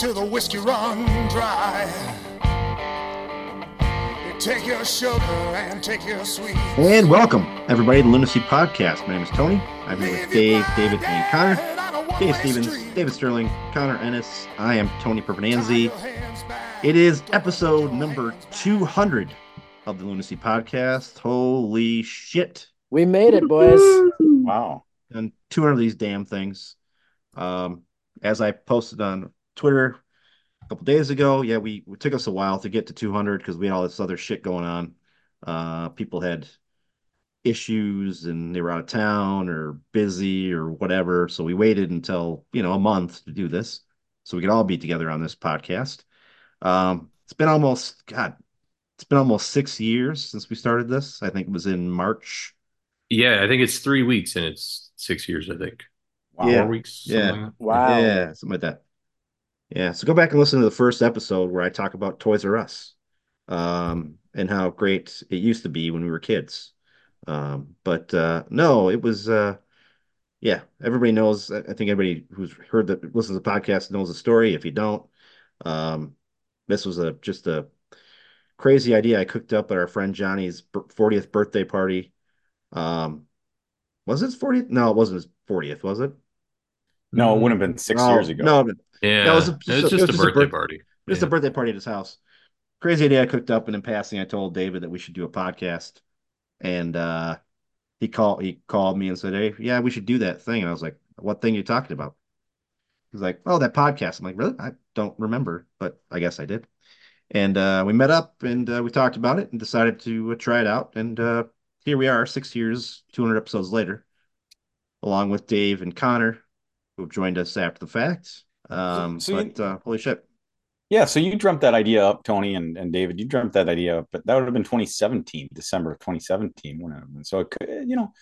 serve till the whiskey run dry. Take your sugar and take your sweet. And welcome, everybody, to the Lunacy Podcast. My name is Tony. I'm here with Dave, David, and Connor. Dave Stevens, David Sterling, Connor Ennis. I am Tony Pervenanzi. It is episode number 200 of the Lunacy Podcast. Holy shit. We made it, boys. Wow. And 200 of these damn things. Um, as I posted on Twitter a couple days ago, yeah, we it took us a while to get to 200 because we had all this other shit going on. Uh, people had issues and they were out of town or busy or whatever. So we waited until, you know, a month to do this so we could all be together on this podcast. Um, it's been almost, God, it's been almost six years since we started this. I think it was in March. Yeah, I think it's three weeks and it's six years, I think. Wow. Yeah. Four weeks. Yeah. like. Wow. Yeah, something like that. Yeah, so go back and listen to the first episode where I talk about Toys R Us um, and how great it used to be when we were kids. Um, but uh, no, it was, uh, yeah, everybody knows. I think everybody who's heard that listens to the podcast knows the story. If you don't, um, this was a just a crazy idea I cooked up at our friend Johnny's 40th birthday party. Um, was it his 40th? No, it wasn't his 40th, was it? No, it wouldn't have been six No, years ago. No, but Yeah, That was a- it was just a- just, it was a just a birthday birth- party. just Yeah. a birthday party at his house. Crazy idea I cooked up, and in passing, I told David that we should do a podcast. And uh, he called he called me and said, "Hey, yeah, we should do that thing." And I was like, "What thing you talking about?" He's like, "Oh, that podcast." I'm like, "Really? I don't remember, but I guess I did." And uh, we met up and uh, we talked about it and decided to uh, try it out. And uh, here we are, six years, 200 episodes later, along with Dave and Connor, who have joined us after the fact. Um, so you- but uh, holy shit. Yeah, so you dreamt that idea up, Tony and, and David. You dreamt that idea up, but that would have been 2017, December of 2017. wouldn't it have been? So it could, you know,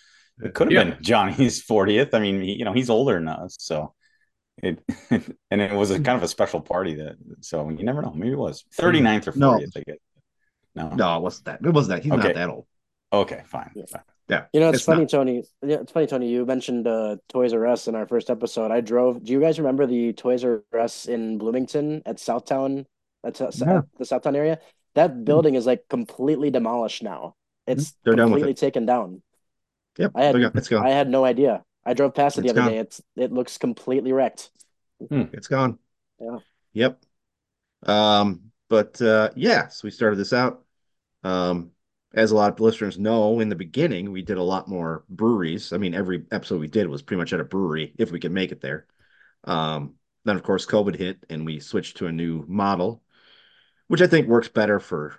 it could have Yeah. been Johnny's 40th. I mean, he, you know, he's older than us, so it and it was a kind of a special party that. So you never know. Maybe it was 39th or 40th. No. I guess. No. No, it wasn't that. It wasn't that. He's Okay. not that old. Okay, fine. Yeah. fine. Yeah. You know, it's, It's funny, not. Tony. Yeah, it's funny, Tony. You mentioned uh, Toys R Us in our first episode. I drove. Do you guys remember the Toys R Us in Bloomington at Southtown? That's uh, Yeah. the Southtown area. That building is like completely demolished now. It's They're done with completely it. taken down. Yep. I had- they're go- it's gone. I had no idea. I drove past it the It's other gone. day. It's it looks completely wrecked. It's gone. Yeah. Yep. Um, but uh yeah, so we started this out. Um, as a lot of listeners know, in the beginning, we did a lot more breweries. I mean, every episode we did was pretty much at a brewery if we could make it there. Um, then of course COVID hit and we switched to a new model, which I think works better for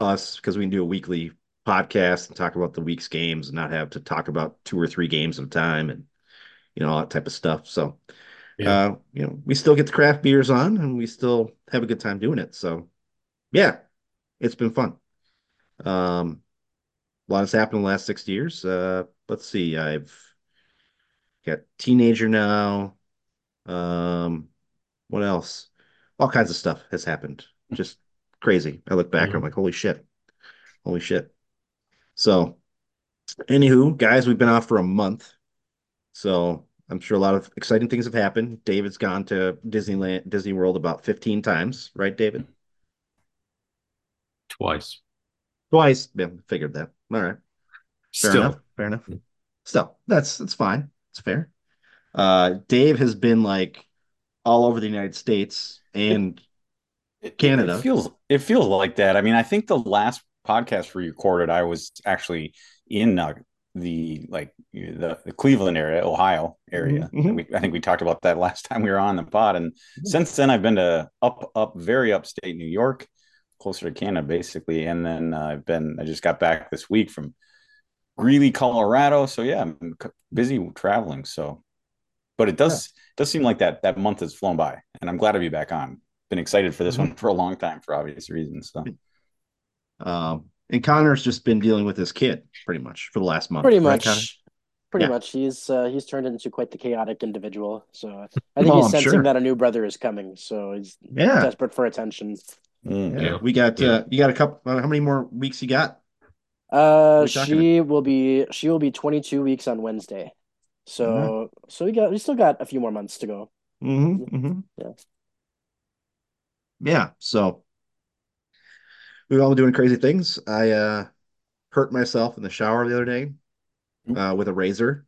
us because we can do a weekly podcast and talk about the week's games and not have to talk about two or three games at a time and you know all that type of stuff. So Yeah. uh, you know, we still get the craft beers on and we still have a good time doing it. So yeah, it's been fun. Um, a lot has happened in the last six years. Uh, let's see, I've got teenager now. Um, what else? All kinds of stuff has happened. Just crazy. I look back, I'm like, holy shit. Holy shit. So, anywho, guys, we've been off for a month. So I'm sure a lot of exciting things have happened. David's gone to Disneyland, Disney World about 15 times, right, David? Twice. Twice. Yeah, figured that. All right. Fair Still. enough. Fair enough. Still, that's that's fine. It's fair. Uh, Dave has been like all over the United States and It- Canada. It feels it feels like that. I mean, I think the last podcast we recorded, I was actually in uh, the like the, the Cleveland area, Ohio area. Mhm. We, I think we talked about that last time we were on the pod, and since then I've been to up up very upstate New York, closer to Canada, basically, and then uh, I've been I just got back this week from Greeley, Colorado. So yeah, I'm busy traveling. So, but it does does seem like that that month has flown by, and I'm glad to be back on. Been excited for this one for a long time for obvious reasons. So um and Connor's just been dealing with his kid pretty much for the last month. Pretty right, much. Connor? Pretty Yeah. much. He's uh, he's turned into quite the chaotic individual. So I think Oh, he's I'm sensing sure. that a new brother is coming. So he's Yeah. desperate for attention. Mm, Yeah. Yeah. We got Yeah. uh you got a couple uh, how many more weeks you got? Uh, we talking she will be she will be 22 weeks on Wednesday. So Mm-hmm. so we got we still got a few more months to go. hmm hmm Yeah. Yeah. So we've all been doing crazy things. I uh hurt myself in the shower the other day uh with a razor.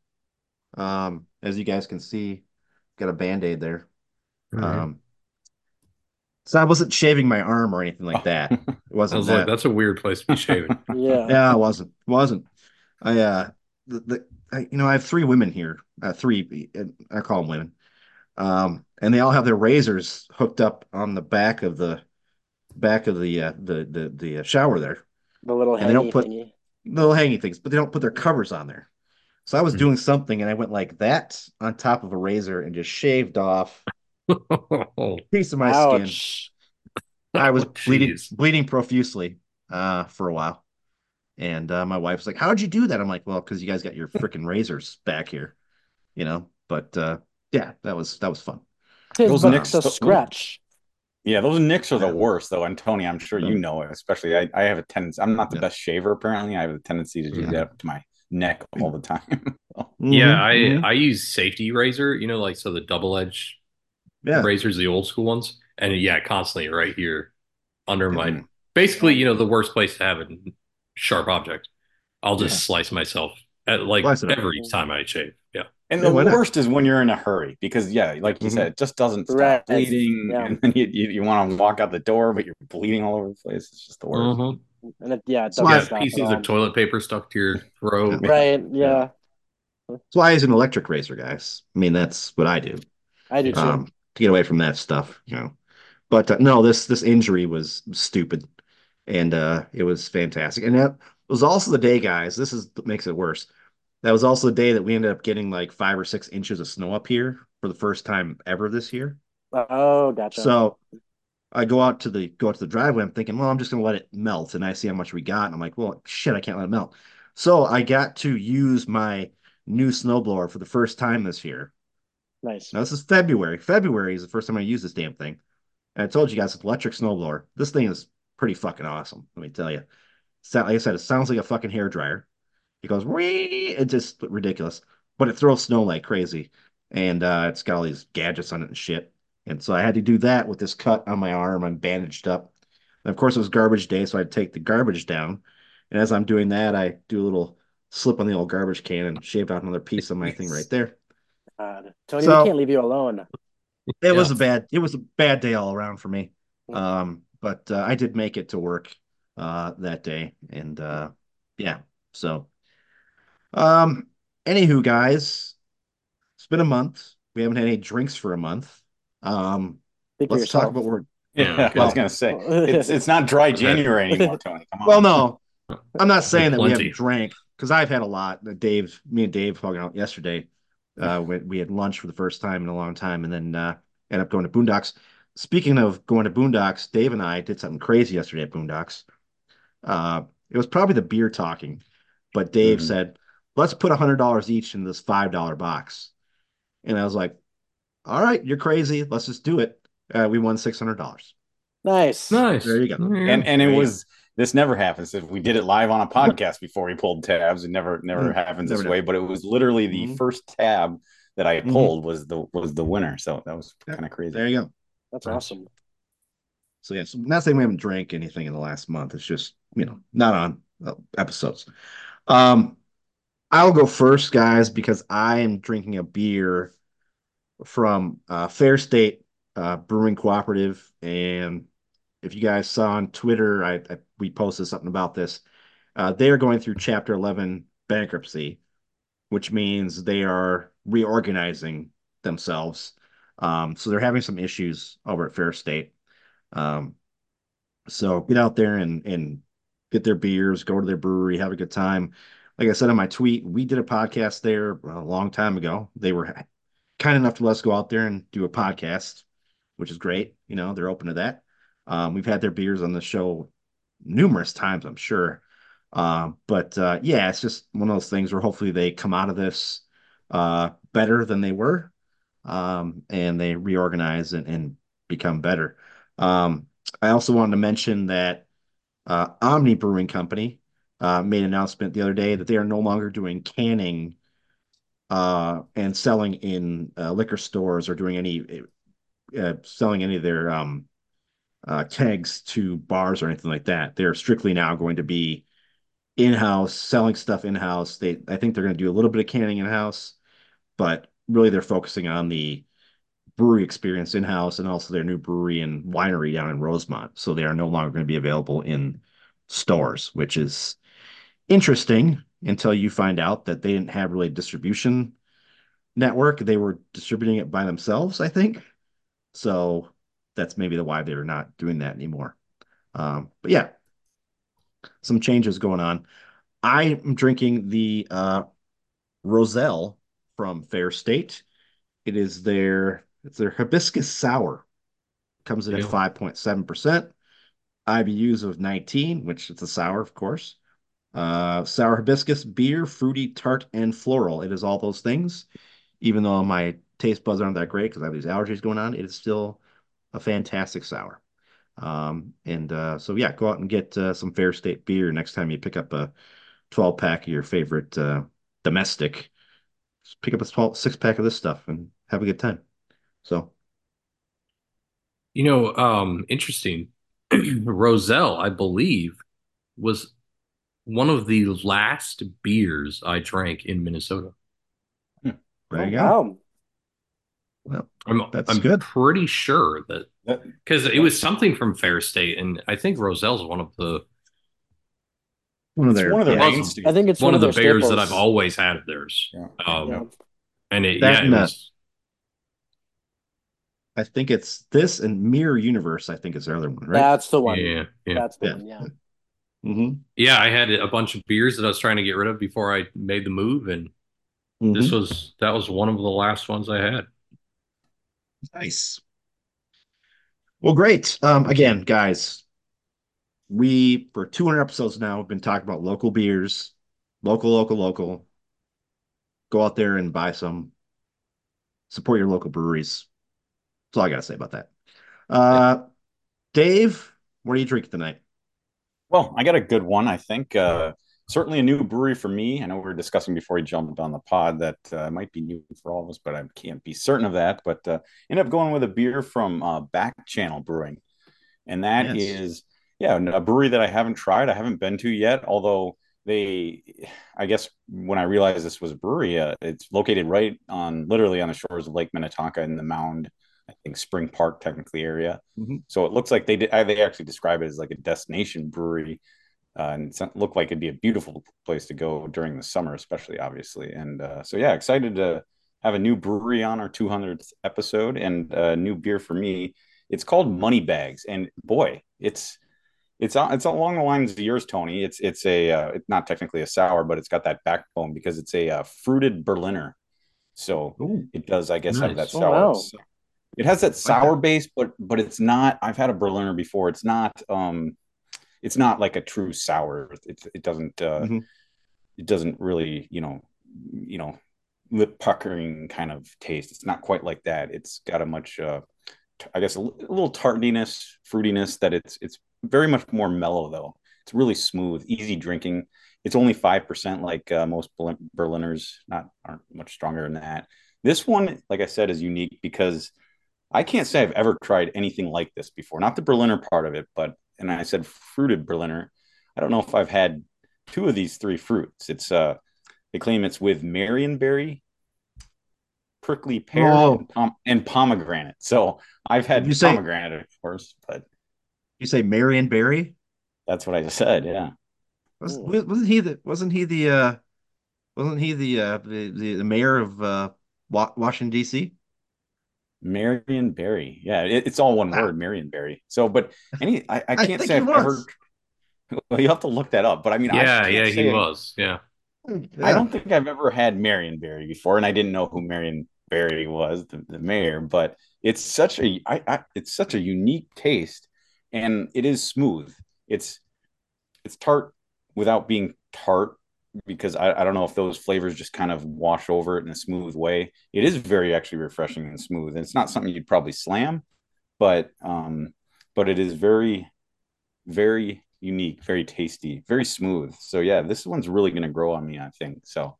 Um, as you guys can see, got a band-aid there. All right. Um, so I wasn't shaving my arm or anything like that. It wasn't was like, that. that's a weird place to be shaving. Yeah. Yeah, I wasn't. It Wasn't. I uh the, the I, you know, I have three women here. Uh three I call them women. Um, and they all have their razors hooked up on the back of the back of the uh the the the uh, shower there. The little And they don't hangy put- thingy. Little hanging things, but they don't put their covers on there. So I was Hmm. doing something and I went like that on top of a razor and just shaved off oh, a piece of my skin. I was bleeding bleeding profusely uh for a while. And uh, my wife's like, "How'd you do that?" I'm like, "Well, because you guys got your freaking razors back here, you know." But uh, yeah, that was that was fun. Tis Those but nicks- a scratch. Yeah, those nicks are the worst, though. And Tony, I'm sure you know it. Especially, I, I have a tendency. I'm not the Yeah. best shaver. Apparently, I have a tendency to do Mhm. that up to my neck all the time. yeah, I Mhm, mhm. I use safety razor, you know, like so the double edge yeah, razors, the old school ones, and yeah, constantly right here under my Mhm. basically, you know, the worst place to have a sharp object. I'll just slice myself at like Slice it up. every time I shave. Yeah. And Yeah, the why not? worst is when you're in a hurry because, yeah, like you Mhm. said, it just doesn't stop Right. bleeding, Yeah. and then you, you, you want to walk out the door, but you're bleeding all over the place. It's just the worst. Mhm. And it, yeah, it So doesn't I- Yeah, stop pieces of toilet paper stuck to your throat. Right. Yeah. that's why I use an electric razor, guys. I mean, that's what I do I do too. um, to get away from that stuff, you know. But uh, no, this this injury was stupid, and uh, it was fantastic. And that was also the day, guys. This is makes it worse. That was also the day that we ended up getting like five or six inches of snow up here for the first time ever this year. oh, gotcha. So I go out to the go out to the driveway. I'm thinking, well, I'm just gonna let it melt, and I see how much we got, and I'm like, well, shit, I can't let it melt. So I got to use my new snowblower for the first time this year. Nice. Now this is February. February is the first time I use this damn thing. And I told you guys, it's electric snowblower. This thing is pretty fucking awesome. Let me tell you. Like I said, it sounds like a fucking hair dryer. It goes, Wee! it's just ridiculous, but it throws snow like crazy, and uh, it's got all these gadgets on it and shit. And so I had to do that with this cut on my arm. I'm bandaged up. And of course, it was garbage day, so I'd take the garbage down. And as I'm doing that, I do a little slip on the old garbage can and shave out another piece of my thing right there. God. Tony, So- we can't leave you alone. It was a bad it was a bad day all around for me. Um, but uh, I did make it to work uh that day and uh yeah. So um anywho guys, it's been a month. We haven't had any drinks for a month. Um Speak let's talk about what Yeah, Yeah, I was gonna say it's it's not dry January anymore, Tony. Come on. well no, I'm not saying that we haven't drank because I've had a lot. Dave, me and Dave hung out yesterday. Uh, we, we had lunch for the first time in a long time, and then uh, ended up going to Boondocks. Speaking of going to Boondocks, Dave and I did something crazy yesterday at Boondocks. Uh, it was probably the beer talking, but Dave Mhm. said, "Let's put a hundred dollars each in this five dollar box," and I was like, "All right, you're crazy. Let's just do it." Uh, we won six hundred dollars. Nice. Nice. There you go. and and it There you was this never happens if we did it live on a podcast before we pulled tabs it never never Mm, happens never this did. way but it was literally the Mhm. first tab that i Mhm. pulled was the was the winner so that was Yeah, kind of crazy There you go. That's Nice. awesome. So yeah, so not saying we haven't drank anything in the last month. It's just you know not on uh, episodes. Um, I'll go first, guys, because I am drinking a beer from uh, Fair State uh, Brewing Cooperative, and if you guys saw on Twitter, I, I we posted something about this. Uh, they are going through Chapter Eleven bankruptcy, which means they are reorganizing themselves. Um, so they're having some issues over at Fair State. Um, so get out there and and get their beers, go to their brewery, have a good time. Like I said in my tweet, we did a podcast there a long time ago. They were kind enough to let us go out there and do a podcast, which is great. You know, they're open to that. Um, we've had their beers on the show numerous times, I'm sure. Um, but uh, yeah, it's just one of those things where hopefully they come out of this uh, better than they were, um, and they reorganize and, and become better. Um, I also wanted to mention that uh, Omni Brewing Company uh, made an announcement the other day that they are no longer doing canning uh, and selling in uh, liquor stores or doing any uh, selling any of their um, uh, kegs to bars or anything like that. They're strictly now going to be in-house, selling stuff in-house. They, I think they're going to do a little bit of canning in-house, but really they're focusing on the brewery experience in-house and also their new brewery and winery down in Rosemount. So they are no longer going to be available in stores, which is interesting until you find out that they didn't have really a distribution network. They were distributing it by themselves, I think. So that's maybe the why they're not doing that anymore. Um, but yeah, some changes going on. I am drinking the uh, Roselle from Fair State. It is their it's their hibiscus sour. Comes in at 5.7%. IBUs of 19, which it's a sour, of course. Uh, sour hibiscus, beer, fruity, tart, and floral. It is all those things. Even though my taste buds aren't that great because I have these allergies going on, it is still a fantastic sour. Um, and uh, so yeah, go out and get uh, some Fair State beer next time you pick up a 12 pack of your favorite uh, domestic. Just pick up a 12, six pack of this stuff and have a good time. So You know, um, interesting. Roselle, I believe, was one of the last beers I drank in Minnesota. there Oh, you go. wow. Well, I'm That's I'm good. pretty sure that That- because it was something from Fair State, and I think Roselle's one of the one of It's their one of their yeah. I think it's one, of the their beers that. I've always had of theirs. Yeah. Um, Yeah. And it, That yeah, it was. I think it's this and Mirror Universe. I think is their other one, right? That's the one. Yeah, yeah, That's the Yeah. one. Yeah. hmm yeah. I had a bunch of beers that I was trying to get rid of before I made the move, and Mm-hmm. this was that was one of the last ones I had. Nice. Well, great. Um, again, guys, we for 200 episodes now have been talking about local beers, local, local, local. Go out there and buy some. Support your local breweries. That's all I got to say about that. Uh, Dave, what are you drinking tonight? Well, I got a good one, I think. Uh, certainly a new brewery for me. I know we were discussing before we jumped on the pod that uh, might be new for all of us, but I can't be certain of that. But uh, end up going with a beer from uh, Back Channel Brewing, and that is Yes. yeah a brewery that I haven't tried. I haven't been to yet, although they, I guess when I realized this was a brewery, uh, it's located right on literally on the shores of Lake Minnetonka in the Mound, I think Spring Park technically area. Mhm. So it looks like they did. They actually describe it as like a destination brewery, uh, and it looked like it'd be a beautiful place to go during the summer, especially obviously. And uh, so yeah, excited to have a new brewery on our 200th episode and a new beer for me. It's called Money Bags, and boy, it's it's it's along the lines of yours, Tony. It's it's a uh, it's not technically a sour, but it's got that backbone because it's a uh, fruited Berliner. So Ooh, it does, I guess, have that Nice. Oh, sour. wow. It has that sour base, but but it's not. I've had a Berliner before. It's not. Um, it's not like a true sour. It it doesn't. Uh, Mhm. It doesn't really, you know, you know, lip puckering kind of taste. It's not quite like that. It's got a much, uh, t- I guess, a, l- a little tartiness, fruitiness. That it's it's very much more mellow though. It's really smooth, easy drinking. It's only five percent, like uh, most Berliners. Not aren't much stronger than that. This one, like I said, is unique because I can't say I've ever tried anything like this before. Not the Berliner part of it, but and I said fruited Berliner. I don't know if I've had two of these three fruits. It's uh they claim it's with Marionberry, prickly pear, Oh. and, pom- and pomegranate. So I've had You say- pomegranate, of course, but you say Marion Barry? that's what I said. Yeah. Was, wasn't he the wasn't he the uh wasn't he the uh the, the, the mayor of uh Washington D.C.? Marionberry. Yeah, it, it's all one Wow. word, Marionberry. So, but any, I, I I can't think say I've ever. Well, you have to look that up. But I mean, I Yeah, can't yeah, he I- was. Yeah. I don't think I've ever had Marionberry before, and I didn't know who Marion Barry was, the, the mayor. But it's such a, I, I, it's such a unique taste, and it is smooth. It's, it's tart without being tart because I, I don't know if those flavors just kind of wash over it in a smooth way. It is very actually refreshing and smooth. And it's not something you'd probably slam, but um, but it is very, very unique, very tasty, very smooth. So yeah, this one's really gonna grow on me, I think. So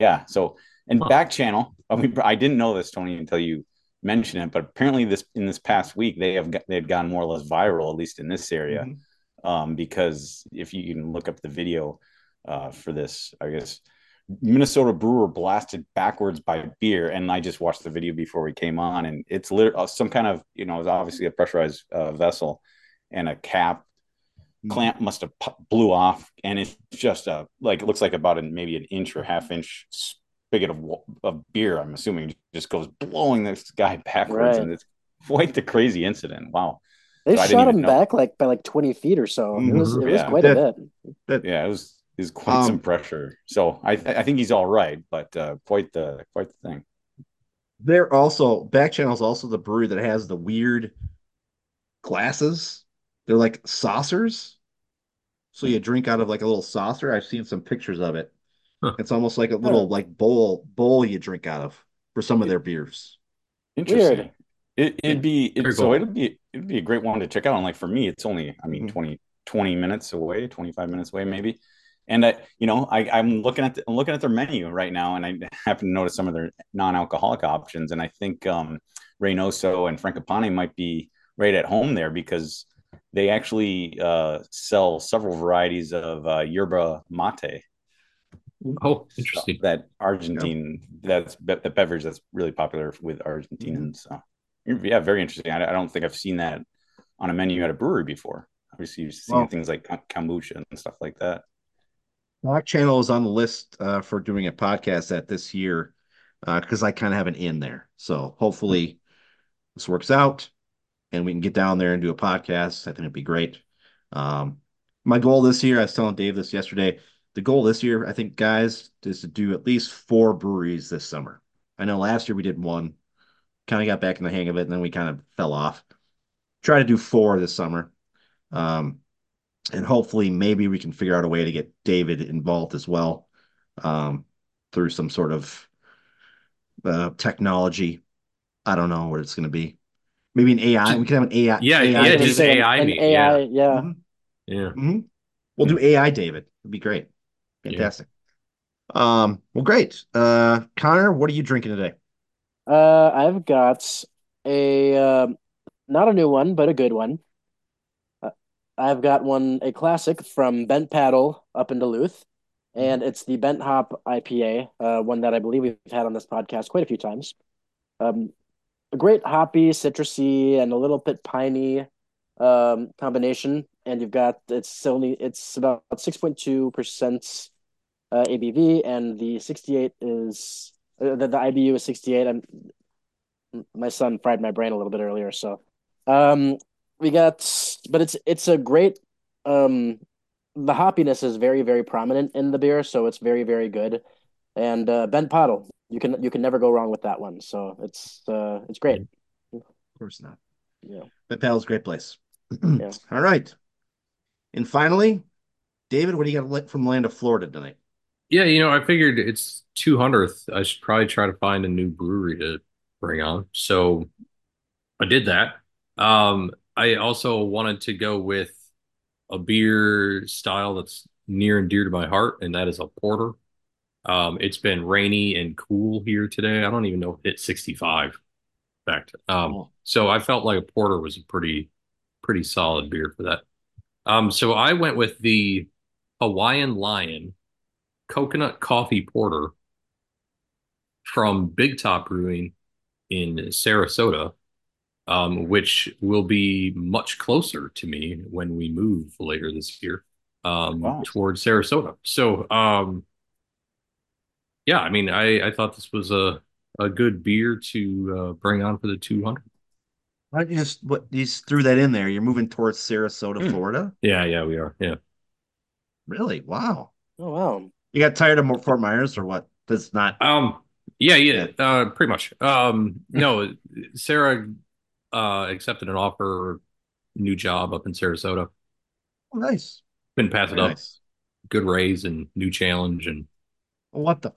yeah, so And back channel, I mean, I didn't know this, Tony, until you mentioned it, but apparently this in this past week they have got, they had gone more or less viral, at least in this area, Mhm. um, because if you can look up the video uh, for this, I guess Minnesota brewer blasted backwards by beer, and I just watched the video before we came on, and it's literally some kind of you know, it's obviously a pressurized uh, vessel, and a cap Mm-hmm. clamp must have blew off, and it's just a like it looks like about an maybe an inch or half inch spigot of, of beer. I'm assuming just goes blowing this guy backwards, Right. and it's quite the crazy incident. Wow. They So shot him know. back like by like 20 feet or so. It was it was Yeah. quite a bit. Yeah, it was it was quite Um, some pressure. So I I think he's all right, but uh, quite the quite the thing. They're also back channel is also the brewery that has the weird glasses. They're like saucers. So you drink out of like a little saucer. I've seen some pictures of it. Huh. It's almost like a little like bowl bowl you drink out of for some of their beers. Interesting. Weird. It, it'd be it, Very so cool. it'd be it'd be a great one to check out. And like for me, it's only I mean Mhm. 20, 20 minutes away, 25 minutes away maybe. And I, you know, I, I'm looking at the, I'm looking at their menu right now, and I happen to notice some of their non-alcoholic options. And I think um, Reynoso and Fragapane might be right at home there because they actually uh, sell several varieties of uh, yerba mate. Oh, interesting. So that Argentine that's be- the beverage that's really popular with Argentinians. So yeah, very interesting. I, I don't think I've seen that on a menu at a brewery before. Obviously, you've seen Well- things like kombucha and stuff like that. Back channel is on the list uh, for doing a podcast at this year because I kind of have an in there. So hopefully this works out and we can get down there and do a podcast. I think it'd be great. Um, my goal this year, I was telling Dave this yesterday. The goal this year, I think, guys, is to do at least four breweries this summer. I know last year we did one, kind of got back in the hang of it, and then we kind of fell off. Try to do four this summer. Um, and hopefully maybe we can figure out a way to get David involved as well um, through some sort of uh, technology. I don't know what it's going to be. Maybe an AI. We could have an AI. Yeah, AI yeah, I was just gonna say, AI an me, AI, yeah. yeah. Mhm. Yeah. Mhm. We'll do AI, David. It'd be great. Yeah. Fantastic. Um, well, great. Uh, Connor, what are you drinking today? Uh, I've got a um, not a new one, but a good one. I've got one, a classic from Bent Paddle up in Duluth, and it's the Bent Hop IPA, uh, one that I believe we've had on this podcast quite a few times. Um, a great hoppy, citrusy, and a little bit piney um, combination. And you've got it's only it's about six point two percent uh, ABV, and the sixty eight is uh, the, the IBU is 68. I'm my son fried my brain a little bit earlier, so um we got but it's it's a great um the hoppiness is very very prominent in the beer, so it's very very good. And uh Bent Paddle, you can you can never go wrong with that one. So it's uh it's great. Of course not. Yeah. But Paddle's a great place. Yeah. All right. And finally, David, what do you got lit from land of Florida tonight? Yeah, you know, I figured it's 200th. I should probably try to find a new brewery to bring on. So I did that. Um, I also wanted to go with a beer style that's near and dear to my heart, and that is a porter. Um, it's been rainy and cool here today. I don't even know if it hit 65. In fact, um, Oh. so I felt like a porter was a pretty, pretty solid beer for that. Um, so I went with the Hawaiian Lion coconut coffee porter from Big Top Brewing in Sarasota, um, which will be much closer to me when we move later this year um, Wow. towards Sarasota. So, um, yeah, I mean, I, I thought this was a, a good beer to uh, bring on for the 200. Why don't you just what you just threw that in there? You're moving towards Sarasota, Hmm. Florida? Yeah, yeah, we are. Yeah. Really? Wow. Oh wow. You got tired of Fort Myers or what? Does not Um, yeah, yeah, uh, pretty much. Um, no, Sarah uh accepted an offer, new job up in Sarasota. oh, nice. Couldn't pass it up. nice. Good raise and new challenge, and What the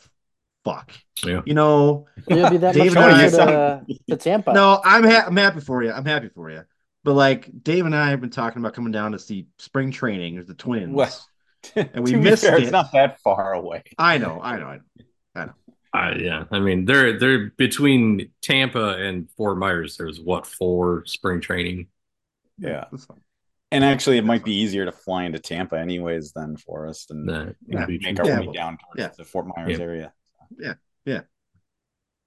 fuck? yeah, You know, It'd be that Dave much and I- to, sound- to Tampa. no, I'm ha I'm happy for you. I'm happy for you. But like Dave and I have been talking about coming down to see spring training as the twins. Well, And we to be missed fair, it. It's not that far away. I know, I know, I know. I know. Uh, yeah, I mean they're they're between Tampa and Fort Myers. There's what four spring training. Yeah. And actually, it might be easier to fly into Tampa, anyways, than for us, and Nah, Yeah, make our Yeah, way well, down towards yeah. the Fort Myers area. Yeah. yeah.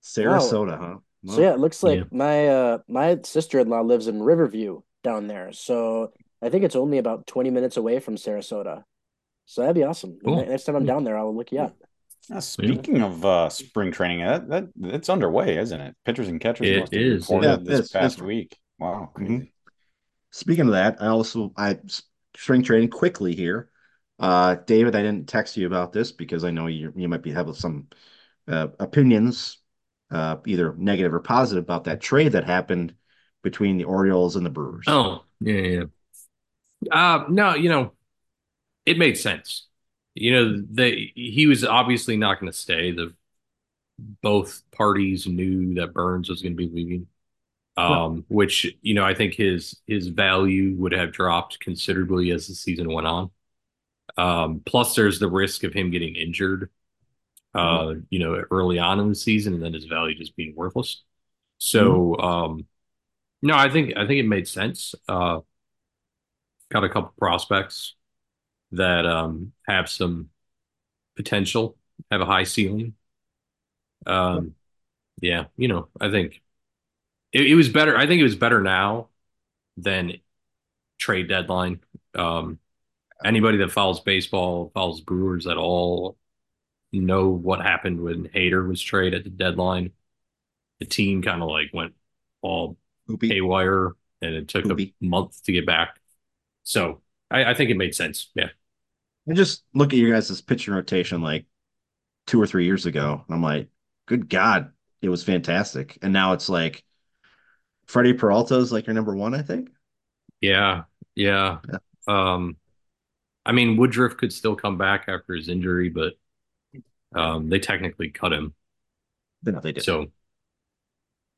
Sarasota, huh? So yeah, it looks like Yeah. my uh my sister-in-law lives in Riverview down there. So I think it's only about 20 minutes away from Sarasota. So that'd be awesome. Cool. Next time I'm down there, I'll look you up. Now, speaking of uh, spring training, that, that it's underway, isn't it? Pitchers and catchers It must have is, reported yeah. this It's- past it's- week. Wow, Mhm. Speaking of that, I also I spring training quickly here. Uh, David, I didn't text you about this because I know you you might be having some uh, opinions, uh, either negative or positive about that trade that happened between the Orioles and the Brewers. Oh, yeah, yeah. Uh, no, you know, it made sense. You know, they he was obviously not going to stay. The both parties knew that Burnes was going to be leaving. Um, which, you know, I think his his value would have dropped considerably as the season went on. Um, plus there's the risk of him getting injured uh, you know, early on in the season and then his value just being worthless. So, um, no, I think I think it made sense. Uh, got a couple prospects that um, have some potential, have a high ceiling. Um, yeah, you know, I think it, it was better. I think it was better now than trade deadline. Um, anybody that follows baseball, follows Brewers at all, know what happened when Hader was traded at the deadline. The team kind of like went all Hoopy. haywire, and it took Poopy. a month to get back. So I, I think it made sense. Yeah. And just look at you guys' pitching rotation like two or three years ago. I'm like, good God, it was fantastic. And now it's like Freddie Peralta is like your number one, I think. Yeah, yeah. Yeah. Um, I mean, Woodruff could still come back after his injury, but um, they technically cut him. No, they did. So,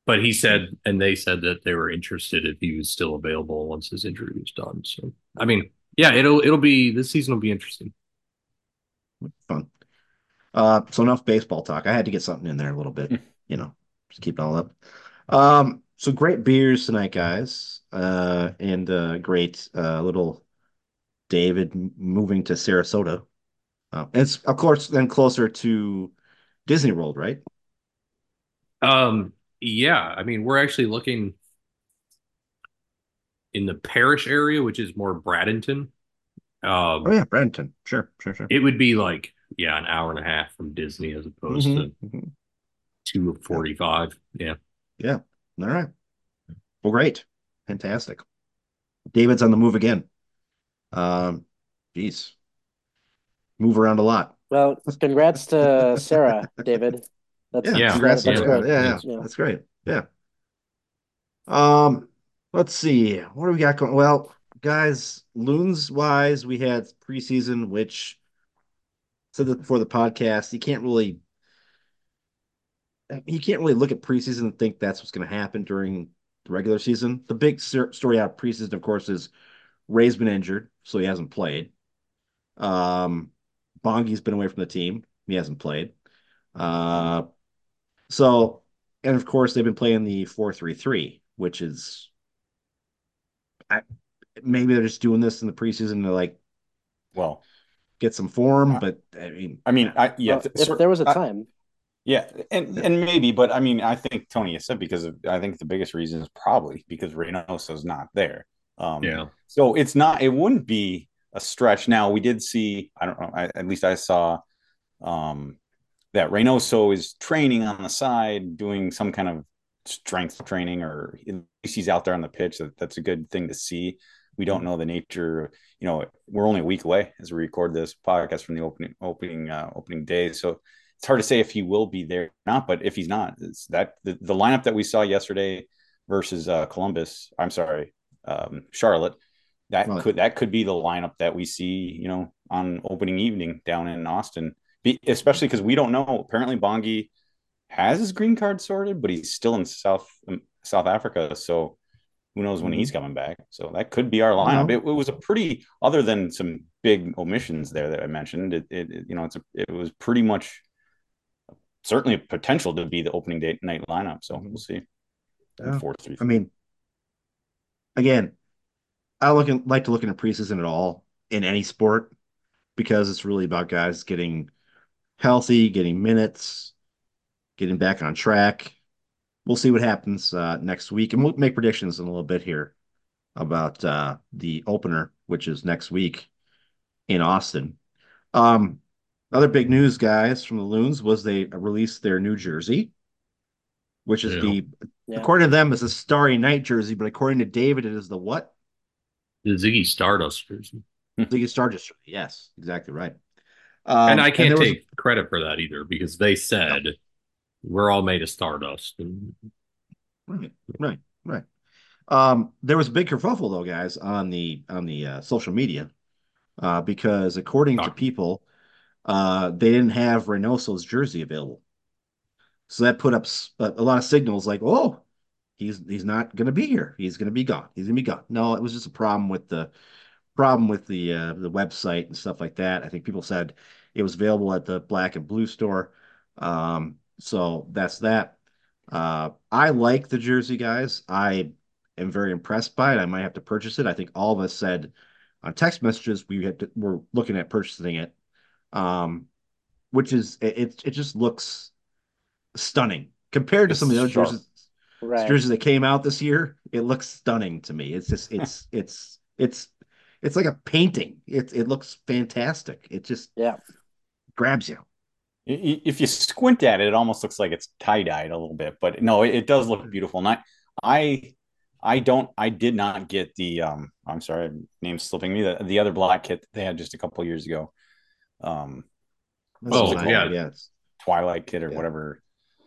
but he said, and they said that they were interested if he was still available once his injury was done. So, I mean, yeah, it'll it'll be this season will be interesting. Fun. Uh, so enough baseball talk. I had to get something in there a little bit, you know, just keep it all up. Um, so great beers tonight, guys. Uh, and uh, great uh, little David moving to Sarasota. Uh, it's of course then closer to Disney World, right? Um, yeah, I mean, we're actually looking in the Parrish area, which is more Bradenton. Um, Oh yeah, Bradenton. Sure, sure, sure. it would be like yeah, an hour and a half from Disney as opposed Mhm, to mhm. two forty five. Yeah. Yeah. All right. Well, great. Fantastic. David's on the move again. Um, geez. Move around a lot. Well, congrats to Sarah, David. That's Yeah, Yeah, congrats. that's That's yeah. great. Yeah, yeah, Yeah. that's great. Yeah. Um, let's see. What do we got going? Well, guys, loons wise, we had preseason, which said that before the podcast, you can't really you can't really look at preseason and think that's what's going to happen during the regular season. The big story out of preseason, of course, is Ray's been injured, so he hasn't played. Um, Bongi's been away from the team; he hasn't played. Uh, so, and of course, they've been playing the four-three-three, which is, I, maybe they're just doing this in the preseason to like Well, get some form, but I mean, I mean, I yeah, Well, th- if there was a time, Yeah, and and maybe, but I mean, I think Tony has said because of, I think the biggest reason is probably because Reynoso's not there. Um, Yeah. So it's not. It wouldn't be a stretch. Now we did see. I don't know. I, at least I saw um, that Reynoso is training on the side, doing some kind of strength training, or at least he's out there on the pitch. That, that's a good thing to see. We don't know the nature. You know, we're only a week away as we record this podcast from the opening opening uh, opening day. So it's hard to say if he will be there or not. But if he's not, it's that the, the lineup that we saw yesterday versus uh, Columbus. I'm sorry, um, Charlotte. That Right. could that could be the lineup that we see, you know, on opening evening down in Austin. Be, especially because we don't know. Apparently, Bongi has his green card sorted, but he's still in South um, South Africa. So who knows when he's coming back? So that could be our lineup. It, it was a pretty, other than some big omissions there that I mentioned. It, it you know, it's a, it was pretty much certainly a potential to be the opening date night lineup. So we'll see. Yeah. Four three. I mean, again, I look at, like to look into preseason at all in any sport because it's really about guys getting healthy, getting minutes, getting back on track. We'll see what happens uh, next week, and we'll make predictions in a little bit here about uh, the opener, which is next week in Austin. Um, other big news, guys, from the Loons was they released their new jersey, which is Yeah. the Yeah. according to them is a Starry Night jersey, but according to David, it is the what? The Ziggy Stardust jersey. Ziggy Stardust. jersey. Yes, exactly right. Um, and I can't there was- take credit for that either because they said we're all made of stardust. And Right, right, right. Um, there was a big kerfuffle though, guys, on the on the uh, social media, uh, because according to people, uh, they didn't have Reynoso's jersey available, so that put up a lot of signals like, oh, he's he's not going to be here. He's going to be gone. He's going to be gone. No, it was just a problem with the problem with the uh, the website and stuff like that. I think people said it was available at the Black and Blue store. Um, so that's that. Uh, I like the jersey, guys. I am very impressed by it. I might have to purchase it. I think all of us said on text messages we had to, we're looking at purchasing it. Um, which is it, it, just looks stunning compared to It's some of the other sharp. jerseys Right. jerseys that came out this year. It looks stunning to me. It's just it's it's it's it's like a painting. It it looks fantastic. It just Yeah. grabs you. I- i- If you squint at it, it almost looks like it's tie dyed a little bit, but no, it, it does look beautiful. And I, I, I don't, I did not get the, um, I'm sorry, name's slipping me, the, the other black kit they had just a couple years ago, um, That's Oh, yeah. yeah, it's- Twilight kit or Yeah. whatever.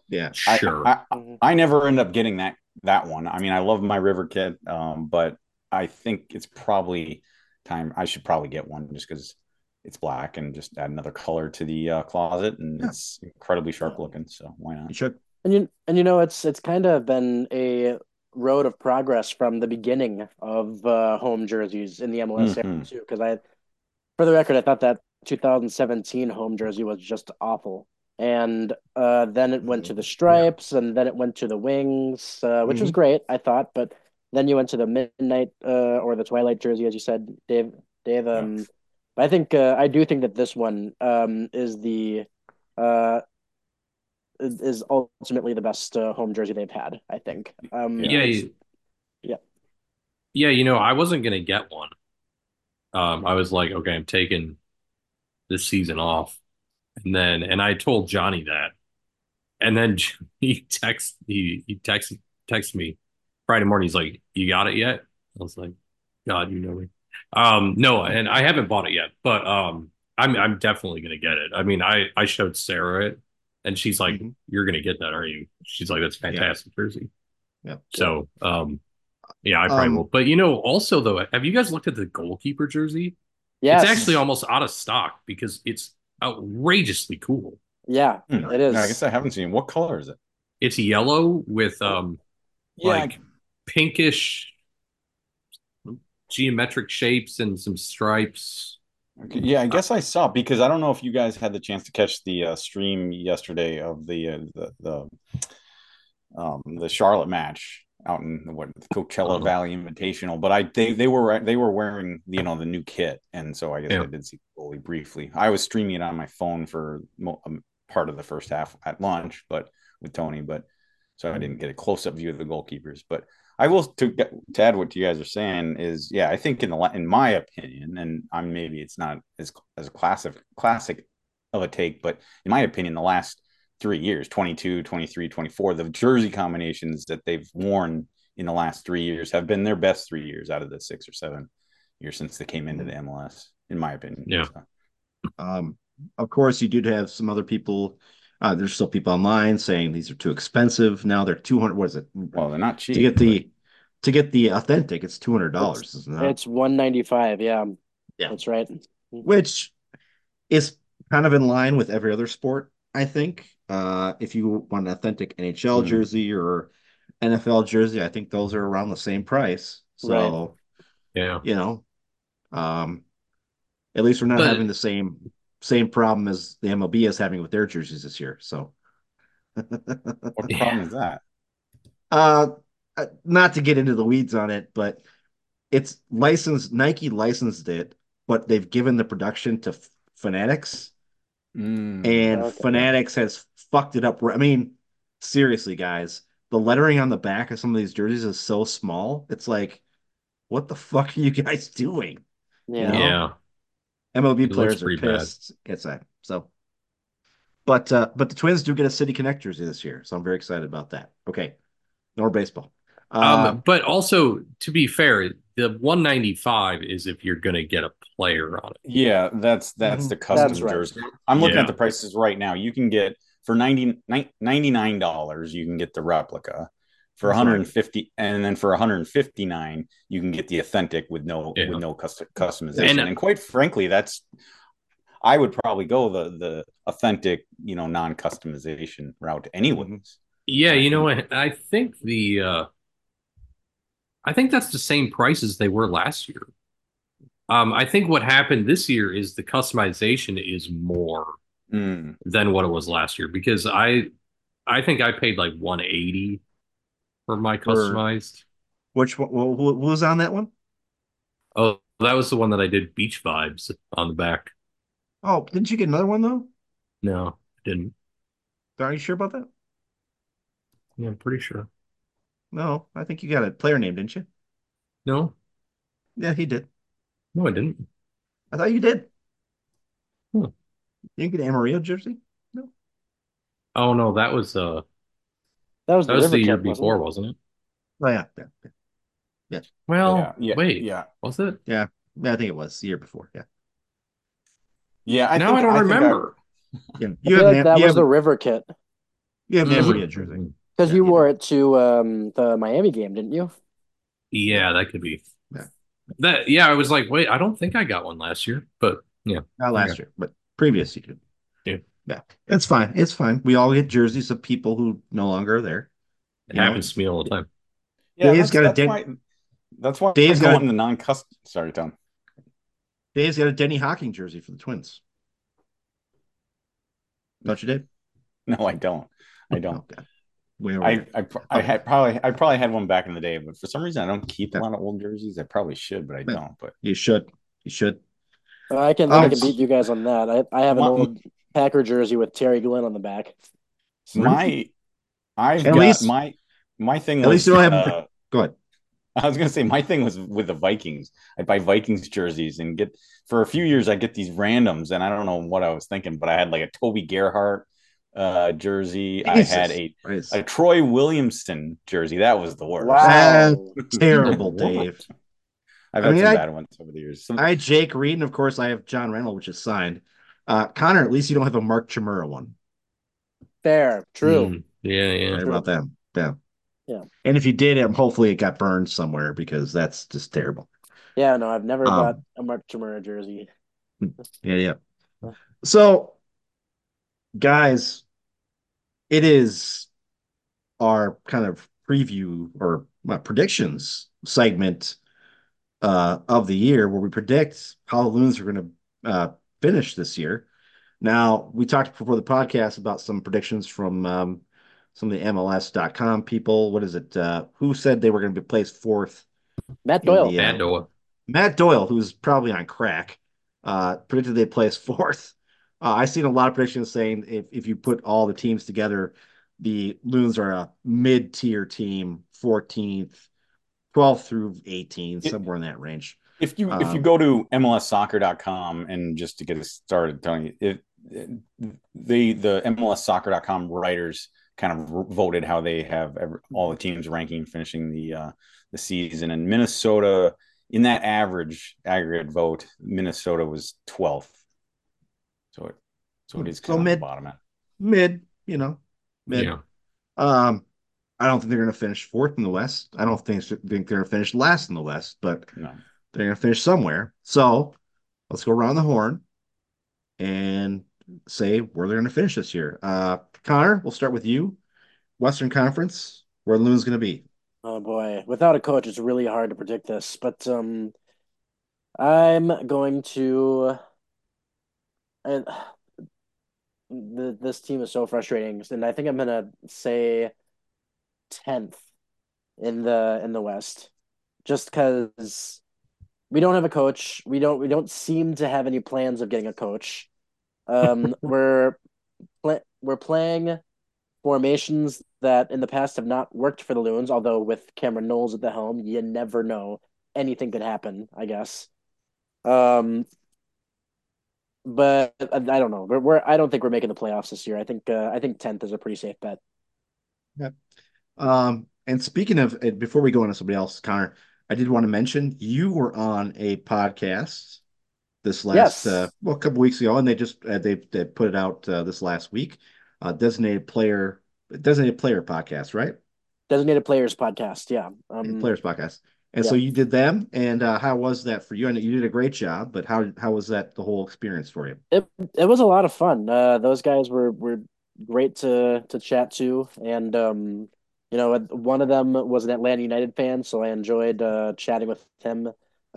yeah. I- sure. I, I. I never end up getting that that one. I mean, I love my river kit, um, but I think it's probably time. I should probably get one just because it's black and just add another color to the uh, closet, and Yeah. it's incredibly sharp looking. So why You not? should. And you and you know it's it's kind of been a road of progress from the beginning of uh, home jerseys in the MLS era Mhm. too. Because I, for the record, I thought that 2017 home jersey was just awful, and uh, then it went to the stripes, and then it went to the wings, uh, which was Mhm. great, I thought. But then you went to the midnight uh, or the twilight jersey, as you said, Dave. Dave. Um, but I think uh, I do think that this one um, is the uh, is, is ultimately the best uh, home jersey they've had. I think. Um, yeah, it's- you- yeah. yeah. You know, I wasn't gonna get one. Um, I was like, okay, I'm taking this season off, and then and I told Johnny that, and then he text he he text text me Friday morning. He's like, "You got it yet?" I was like, "God, you know me." Um, no, and I haven't bought it yet, but um, I'm I'm definitely gonna get it. I mean, I I showed Sarah it, and she's like, Mhm. "You're gonna get that, are you?" She's like, "That's a fantastic jersey." Yeah. So, um, yeah, I probably Um, will. But you know, also though, have you guys looked at the goalkeeper jersey? Yeah, It's actually almost out of stock because it's outrageously cool. Yeah, Hmm. it is. I guess I haven't seen. What color is it? It's yellow with um like pinkish geometric shapes and some stripes. Okay, yeah, I guess I saw because I don't know if you guys had the chance to catch the uh, stream yesterday of the uh, the the um the Charlotte match out in what the Coachella Oh. Valley Invitational, but I they they were they were wearing you know the new kit, and so I guess Yeah. I did see the goalie briefly. I was streaming it on my phone for mo- um, part of the first half at lunch, but with Tony, but so I didn't get a close up view of the goalkeepers, but. I will to get to add what you guys are saying is yeah I think in the in my opinion and I'm maybe it's not as as a classic classic of a take but in my opinion the last three years 22 23 24 the jersey combinations that they've worn in the last three years have been their best three years out of the six or seven years since they came into the MLS in my opinion Yeah. So, Um, of course, you did have some other people. Uh, there's still people online saying these are too expensive. Now they're two hundred. What is it? well they're not cheap to get the to get the authentic, it's two hundred dollars, isn't it? It's one ninety five. Yeah, Yeah. that's right. Which is kind of in line with every other sport, I think. Uh, if you want an authentic NHL Mhm. jersey or NFL jersey, I think those are around the same price. So, Yeah. you know, um, at least we're not But- having the same same problem as the MLB is having with their jerseys this year. So, What Yeah. problem is that? Uh, uh, not to get into the weeds on it, but it's licensed. Nike licensed it, but they've given the production to F- Fanatics, Mm. and Okay. Fanatics has fucked it up. I mean, seriously, guys, the lettering on the back of some of these jerseys is so small. It's like, what the fuck are you guys doing? Yeah. know? Yeah. MLB It players are pretty bad. pissed. It's that. So, but uh, but the Twins do get a City Connect jersey this year, so I'm very excited about that. Okay, no more baseball. Uh, Um, but also to be fair, the 195 is if you're gonna get a player on it. Yeah, that's that's Mhm. the custom That's right. jersey. I'm looking Yeah. at the prices right now. You can get for 90, $99, you can get the replica. For 150 and then for 159 you can get the authentic with no Yeah. with no custom customization. And- And, quite frankly, that's I would probably go the the authentic, you know, non-customization route anyways. Yeah, you know what? I think the uh I think that's the same price as they were last year. Um, I think what happened this year is the customization is more Mm. than what it was last year because I I think I paid like 180 for my customized. which one? Who was on that one? Oh, that was the one that I did beach vibes on the back. Oh, didn't you get another one though? No, I didn't. Are you sure about that? Yeah, I'm pretty sure. No, I think you got a player name, didn't you? No, Yeah, he did. no, I didn't. I thought you did. Hmm. You didn't get an Amarillo jersey? No. Oh no, that was uh That was that the was the River year Cup, wasn't before, wasn't it? Oh yeah, yeah, Well, yeah, yeah, wait, yeah. was it? yeah. I think it was the year before. Yeah, Yeah, I now think, I don't think remember. yeah. I You feel have like that you was have, the River kit you have an Mhm. Amarillo jersey. because Yeah, you you wore it to um, the Miami game, didn't you? Yeah, that could be. Yeah. That yeah, I was like, wait, I don't think I got one last year, but yeah. Not last Okay. year, but previous you did. Yeah. Yeah, it's fine. It's fine. We all get jerseys of people who no longer are there. It You know? happens to me all the time. Yeah, Dave's that's, got a that's den- why that's why Dave's I'm got a- going the non-custom. Sorry, Tom. Dave's got a Denny Hocking jersey for the Twins. Don't you, Dave? No, I don't. I don't. Okay. Way over I. I I had probably I probably had one back in the day, but for some reason I don't keep a lot of old jerseys. I probably should, but I Yeah. don't. But You should. You should. I can Oh, I can beat you guys on that. I I have an My- old Packer jersey with Terry Glenn on the back. my I've At got least- my my thing at was least you don't have- uh, Go ahead. I was gonna say my thing was with the Vikings. I buy Vikings jerseys and get for a few years I get these randoms, and I don't know what I was thinking, but I had like a Toby Gerhart uh, jersey. I had a Jesus a Troy Williamson jersey. That was the worst. Wow. terrible, Dave. I've I had mean, some I- bad ones over the years. Some- I had Jake Reed, and of course I have John Reynolds, which is signed. Uh, Connor, at least you don't have a Mark Chimura one. Fair, true. Mm, yeah, yeah. Right about them. Yeah. Yeah. And if you did, um, hopefully it got burned somewhere because that's just terrible. Yeah, no, I've never Um, got a Mark Chimura jersey. Yeah, yeah. So, guys, it is our kind of preview or uh, predictions segment uh, of the year where we predict how the Loons are going to uh, finish this year. Now, we talked before the podcast about some predictions from um, some of the MLS.com people. What is it? Uh, who said they were going to be placed fourth? Matt Doyle. the, uh, Matt Doyle. Matt Doyle, who's probably on crack, uh, predicted they place fourth. Uh, I've seen a lot of predictions saying if, if you put all the teams together, the Loons are a mid tier team, 14th, 12th through 18th, It- somewhere in that range. If you if you Um, go to mlssoccer.com and just to get us started telling you it, it the the mlssoccer.com writers kind of voted how they have every, all the teams ranking finishing the uh the season and minnesota in that average aggregate vote minnesota was 12th so it so it is So kind of mid- the bottom end Mid, you know, mid. Yeah. Um, I don't think they're going to finish fourth in the West. I don't think, think they're going to finish last in the West, but no they're going to finish somewhere. So let's go around the horn and say where they're going to finish this year. Uh, Connor, we'll start with you. Western Conference, where Loon's going to be. Oh boy, without a coach, it's really hard to predict this. But um, I'm going to. And the, this team is so frustrating, and I think I'm gonna say tenth in the in the West, just because we don't have a coach. We don't we don't seem to have any plans of getting a coach. Um, we're we're playing formations that in the past have not worked for the Loons. Although with Cameron Knowles at the helm, you never know. Anything could happen, I guess. Um, but I, I don't know. We're, we're I don't think we're making the playoffs this year. I think uh, I think tenth is a pretty safe bet. Yeah. Um, and speaking of, before we go into somebody else, Connor, I did want to mention you were on a podcast this last Yes. uh, well a couple weeks ago, and they just uh, they they put it out uh, this last week. Uh, designated player, designated player podcast, right? Designated Players podcast. Yeah. Um, Players podcast. And so you did them, and uh, how was that for you? I know you did a great job, but how how was that the whole experience for you? it it was a lot of fun. Uh, those guys were were great to to chat to, and um, you know, one of them was an Atlanta United fan, so I enjoyed uh, chatting with him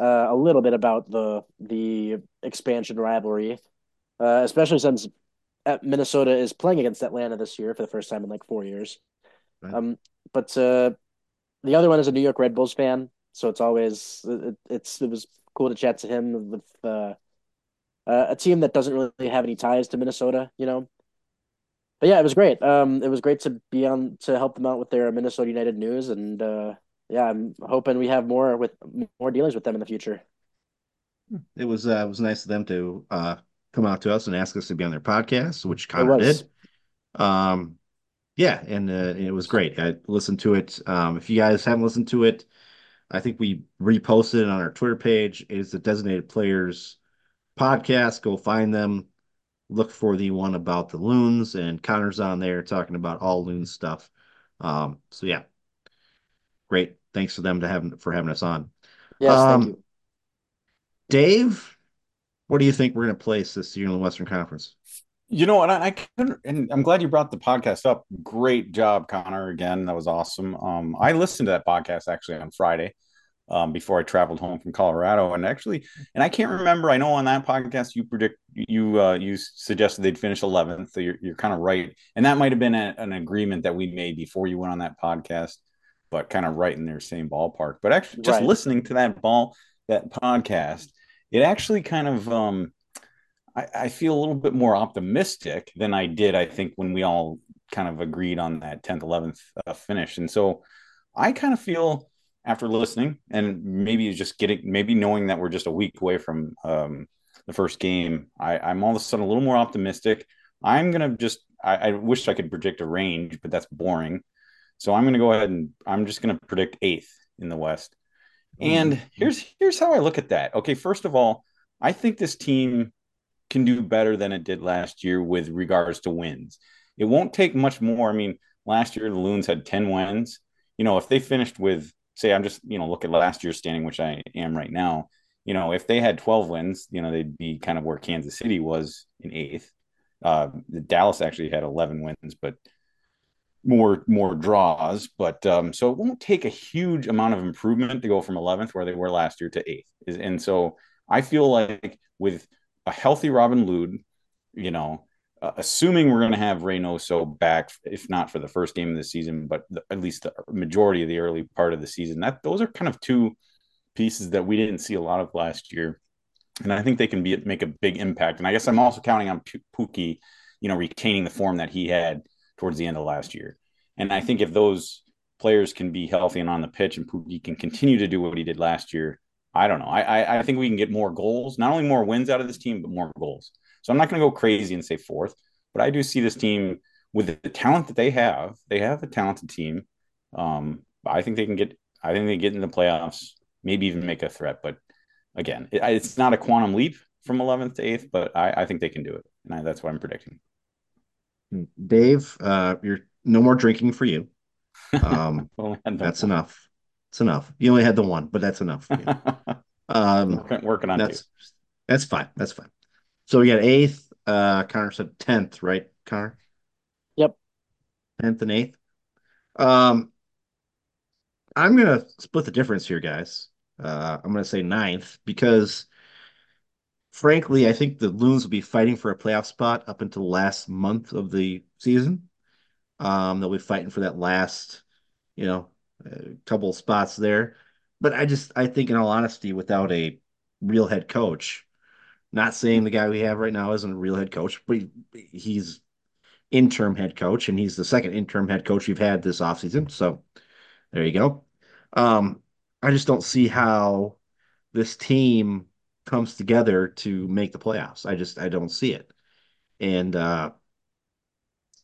uh, a little bit about the the expansion rivalry, uh, especially since uh, Minnesota is playing against Atlanta this year for the first time in like four years. Right. Um, but uh, the other one is a New York Red Bulls fan, so it's always it, it's it was cool to chat to him with uh, uh, a team that doesn't really have any ties to Minnesota, you know. But yeah, it was great. Um, it was great to be on to help them out with their Minnesota United news, and uh, yeah, I'm hoping we have more with more dealings with them in the future. It was uh, it was nice of them to uh, come out to us and ask us to be on their podcast, which Connor did. Um, yeah, and uh, it was great. I listened to it. Um, if you guys haven't listened to it, I think we reposted it on our Twitter page. It is the Designated Players podcast. Go find them. Look for the one about the loons, and Connor's on there talking about all loon stuff. Um, so yeah, great. Thanks to them to having for having us on. Yes, Um, thank you. Dave, what do you think we're going to place this year in the Western Conference? You know, and I, I couldn't, and I'm glad you brought the podcast up. Great job, Connor. Again, that was awesome. Um, I listened to that podcast actually on Friday, um, before I traveled home from Colorado, and actually, and I can't remember. I know on that podcast you predict you uh, you suggested they'd finish 11th. So you're you're kind of right, and that might have been a, an agreement that we made before you went on that podcast, but kind of right in their same ballpark. But actually, just Right. listening to that ball that podcast, it actually kind of um, I, I feel a little bit more optimistic than I did, I think, when we all kind of agreed on that 10th, 11th uh, finish. And so I kind of feel after listening and maybe just getting, maybe knowing that we're just a week away from um, the first game, I, I'm all of a sudden a little more optimistic. I'm going to just, I, I wish I could predict a range, but that's boring. So I'm going to go ahead and I'm just going to predict eighth in the West. And here's here's how I look at that. Okay, first of all, I think this team can do better than it did last year with regards to wins. It won't take much more. I mean, last year the Loons had 10 wins. You know, if they finished with say I'm just, you know, look at last year's standing, which I am right now, you know, if they had 12 wins, you know, they'd be kind of where Kansas City was in eighth. Uh, Dallas actually had 11 wins, but more more draws, but um, so it won't take a huge amount of improvement to go from 11th where they were last year to eighth. And so I feel like with a healthy Robin Lod, you know, uh, assuming we're going to have Reynoso back, if not for the first game of the season, but the, at least the majority of the early part of the season, that those are kind of two pieces that we didn't see a lot of last year. And I think they can be make a big impact. And I guess I'm also counting on P- Pukki, you know, retaining the form that he had towards the end of last year. And I think if those players can be healthy and on the pitch, and Pukki can continue to do what he did last year, I don't know. I, I, I think we can get more goals, not only more wins out of this team, but more goals. So I'm not going to go crazy and say fourth, but I do see this team with the talent that they have. They have a talented team. Um, I think they can get. I think they get in the playoffs, maybe even make a threat. But again, it, it's not a quantum leap from 11th to 8th, but I, I think they can do it, and I, that's what I'm predicting. Dave, uh, you're no more drinking for you. Um, that's enough. It's enough. You only had the one, but that's enough. for you. Um, working, working on that's two. that's fine. That's fine. So we got eighth. Uh, Connor said tenth, right, Connor? Yep. Tenth and eighth. Um, I'm gonna split the difference here, guys. Uh, I'm gonna say ninth because frankly, I think the Loons will be fighting for a playoff spot up until the last month of the season. Um, they'll be fighting for that last, you know, uh, couple spots there. But I just, I think, in all honesty, without a real head coach, not saying the guy we have right now isn't a real head coach, but he, he's interim head coach, and he's the second interim head coach we've had this offseason. So there you go. Um, I just don't see how this team comes together to make the playoffs. I just I don't see it. And uh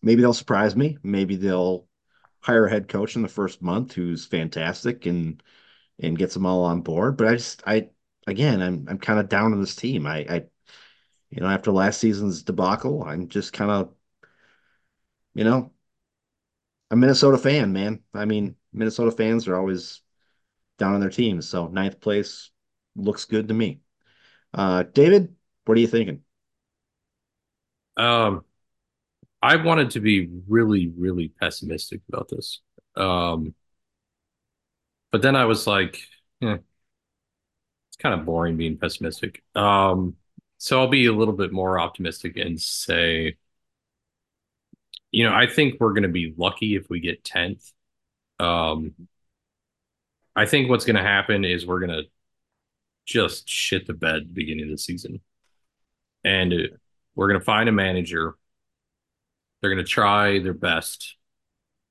maybe they'll surprise me. Maybe they'll hire a head coach in the first month who's fantastic and and gets them all on board. But I just I again I'm I'm kind of down on this team. I I you know after last season's debacle, I'm just kind of you know a Minnesota fan, man. I mean, Minnesota fans are always down on their teams. So ninth place looks good to me. Uh, David, what are you thinking? Um, I wanted to be really, really pessimistic about this. Um, but then I was like, eh, it's kind of boring being pessimistic. Um, so I'll be a little bit more optimistic and say, you know, I think we're going to be lucky if we get 10th. Um, I think what's going to happen is we're going to just shit the bed the beginning of the season. And we're going to find a manager. They're going to try their best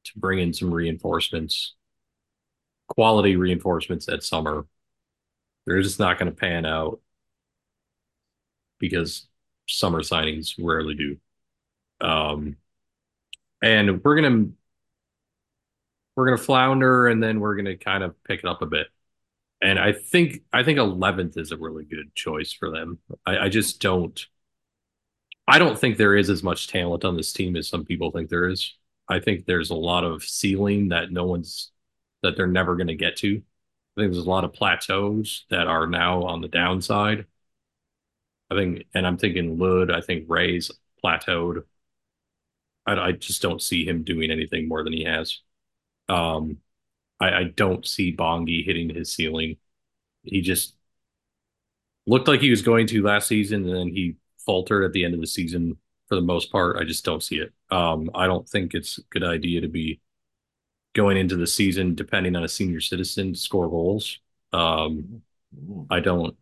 to bring in some reinforcements, quality reinforcements at summer. They're just not going to pan out because summer signings rarely do. Um, and we're to we're to flounder and then we're to kind of pick it up a bit and I think I think 11th is a really good choice for them. I, I, just don't. I don't think there is as much talent on this team as some people think there is. I think there's a lot of ceiling that no one's that they're never going to get to. I think there's a lot of plateaus that are now on the downside. I think, and I'm thinking Lod. I think Ray's plateaued. I, I just don't see him doing anything more than he has. Um, I, I don't see Bongi hitting his ceiling. He just looked like he was going to last season, and then he faltered at the end of the season for the most part. I just don't see it. Um, I don't think it's a good idea to be going into the season depending on a senior citizen to score goals. Um, I don't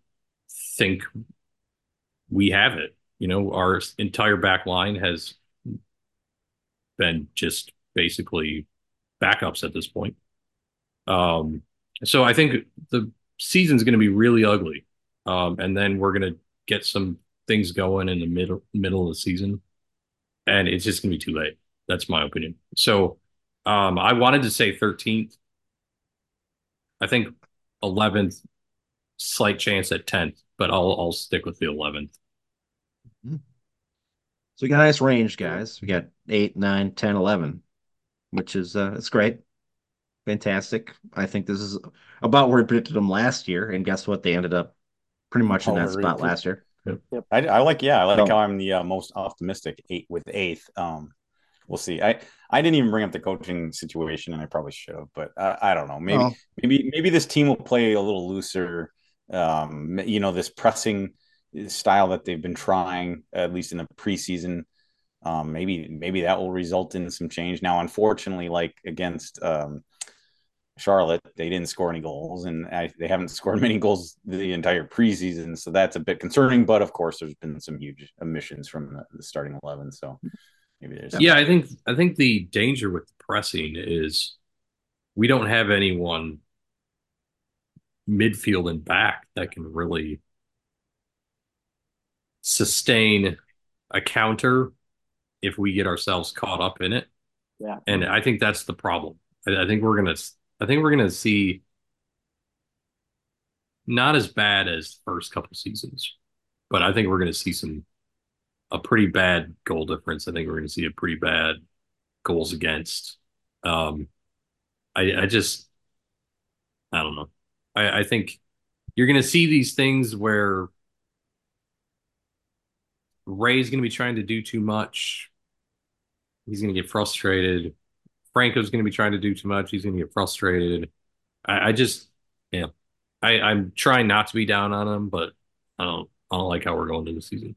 think we have it. You know, our entire back line has been just basically backups at this point. Um, so I think the season's going to be really ugly, um, and then we're going to get some things going in the middle middle of the season, and it's just going to be too late. That's my opinion. So um, I wanted to say 13th. I think 11th, slight chance at 10th, but I'll I'll stick with the 11th. Mm-hmm. So we got a nice range, guys. We got 8, 9, 10, 11, which is uh it's great fantastic. I think this is about where we predicted them last year, and guess what? They ended up pretty much in that spot last year. Yep. Yep. I, I, like, yeah, I like how I'm the uh, most optimistic eight with eighth. Um, we'll see. I I didn't even bring up the coaching situation, and I probably should have, but I, I don't know. Maybe oh. maybe maybe this team will play a little looser. Um, you know, this pressing style that they've been trying, at least in the preseason. Um, maybe maybe that will result in some change. Now, unfortunately, like against um, Charlotte, they didn't score any goals, and I, they haven't scored many goals the entire preseason. So that's a bit concerning. But of course, there's been some huge omissions from the, the starting eleven. So maybe there's yeah. I think I think the danger with the pressing is we don't have anyone midfield and back that can really sustain a counter if we get ourselves caught up in it. Yeah. And I think that's the problem. I, I think we're going to I think we're to see not as bad as first couple seasons, but I think we're going to see some a pretty bad goal difference. I think we're going to see a pretty bad goals against. Um, I, I just, I don't know. I, I think you're going to see these things where Ray's going to be trying to do too much. He's going to get frustrated. Franco's going to be trying to do too much. He's going to get frustrated. I, I just, yeah, I, I'm trying not to be down on him, but I don't, I don't like how we're going to the season.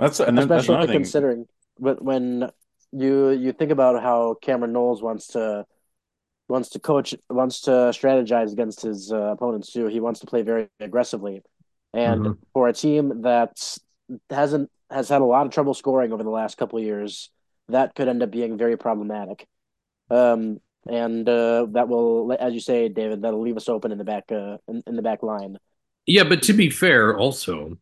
That's and then, that's especially another considering but when you you think about how Cameron Knowles wants to wants to coach wants to strategize against his uh, opponents too. He wants to play very aggressively, and Mhm. for a team that hasn't has had a lot of trouble scoring over the last couple of years, that could end up being very problematic. Um, and uh, that will, as you say, David, that'll leave us open in the back uh, in, in the back line. Yeah, but to be fair, also,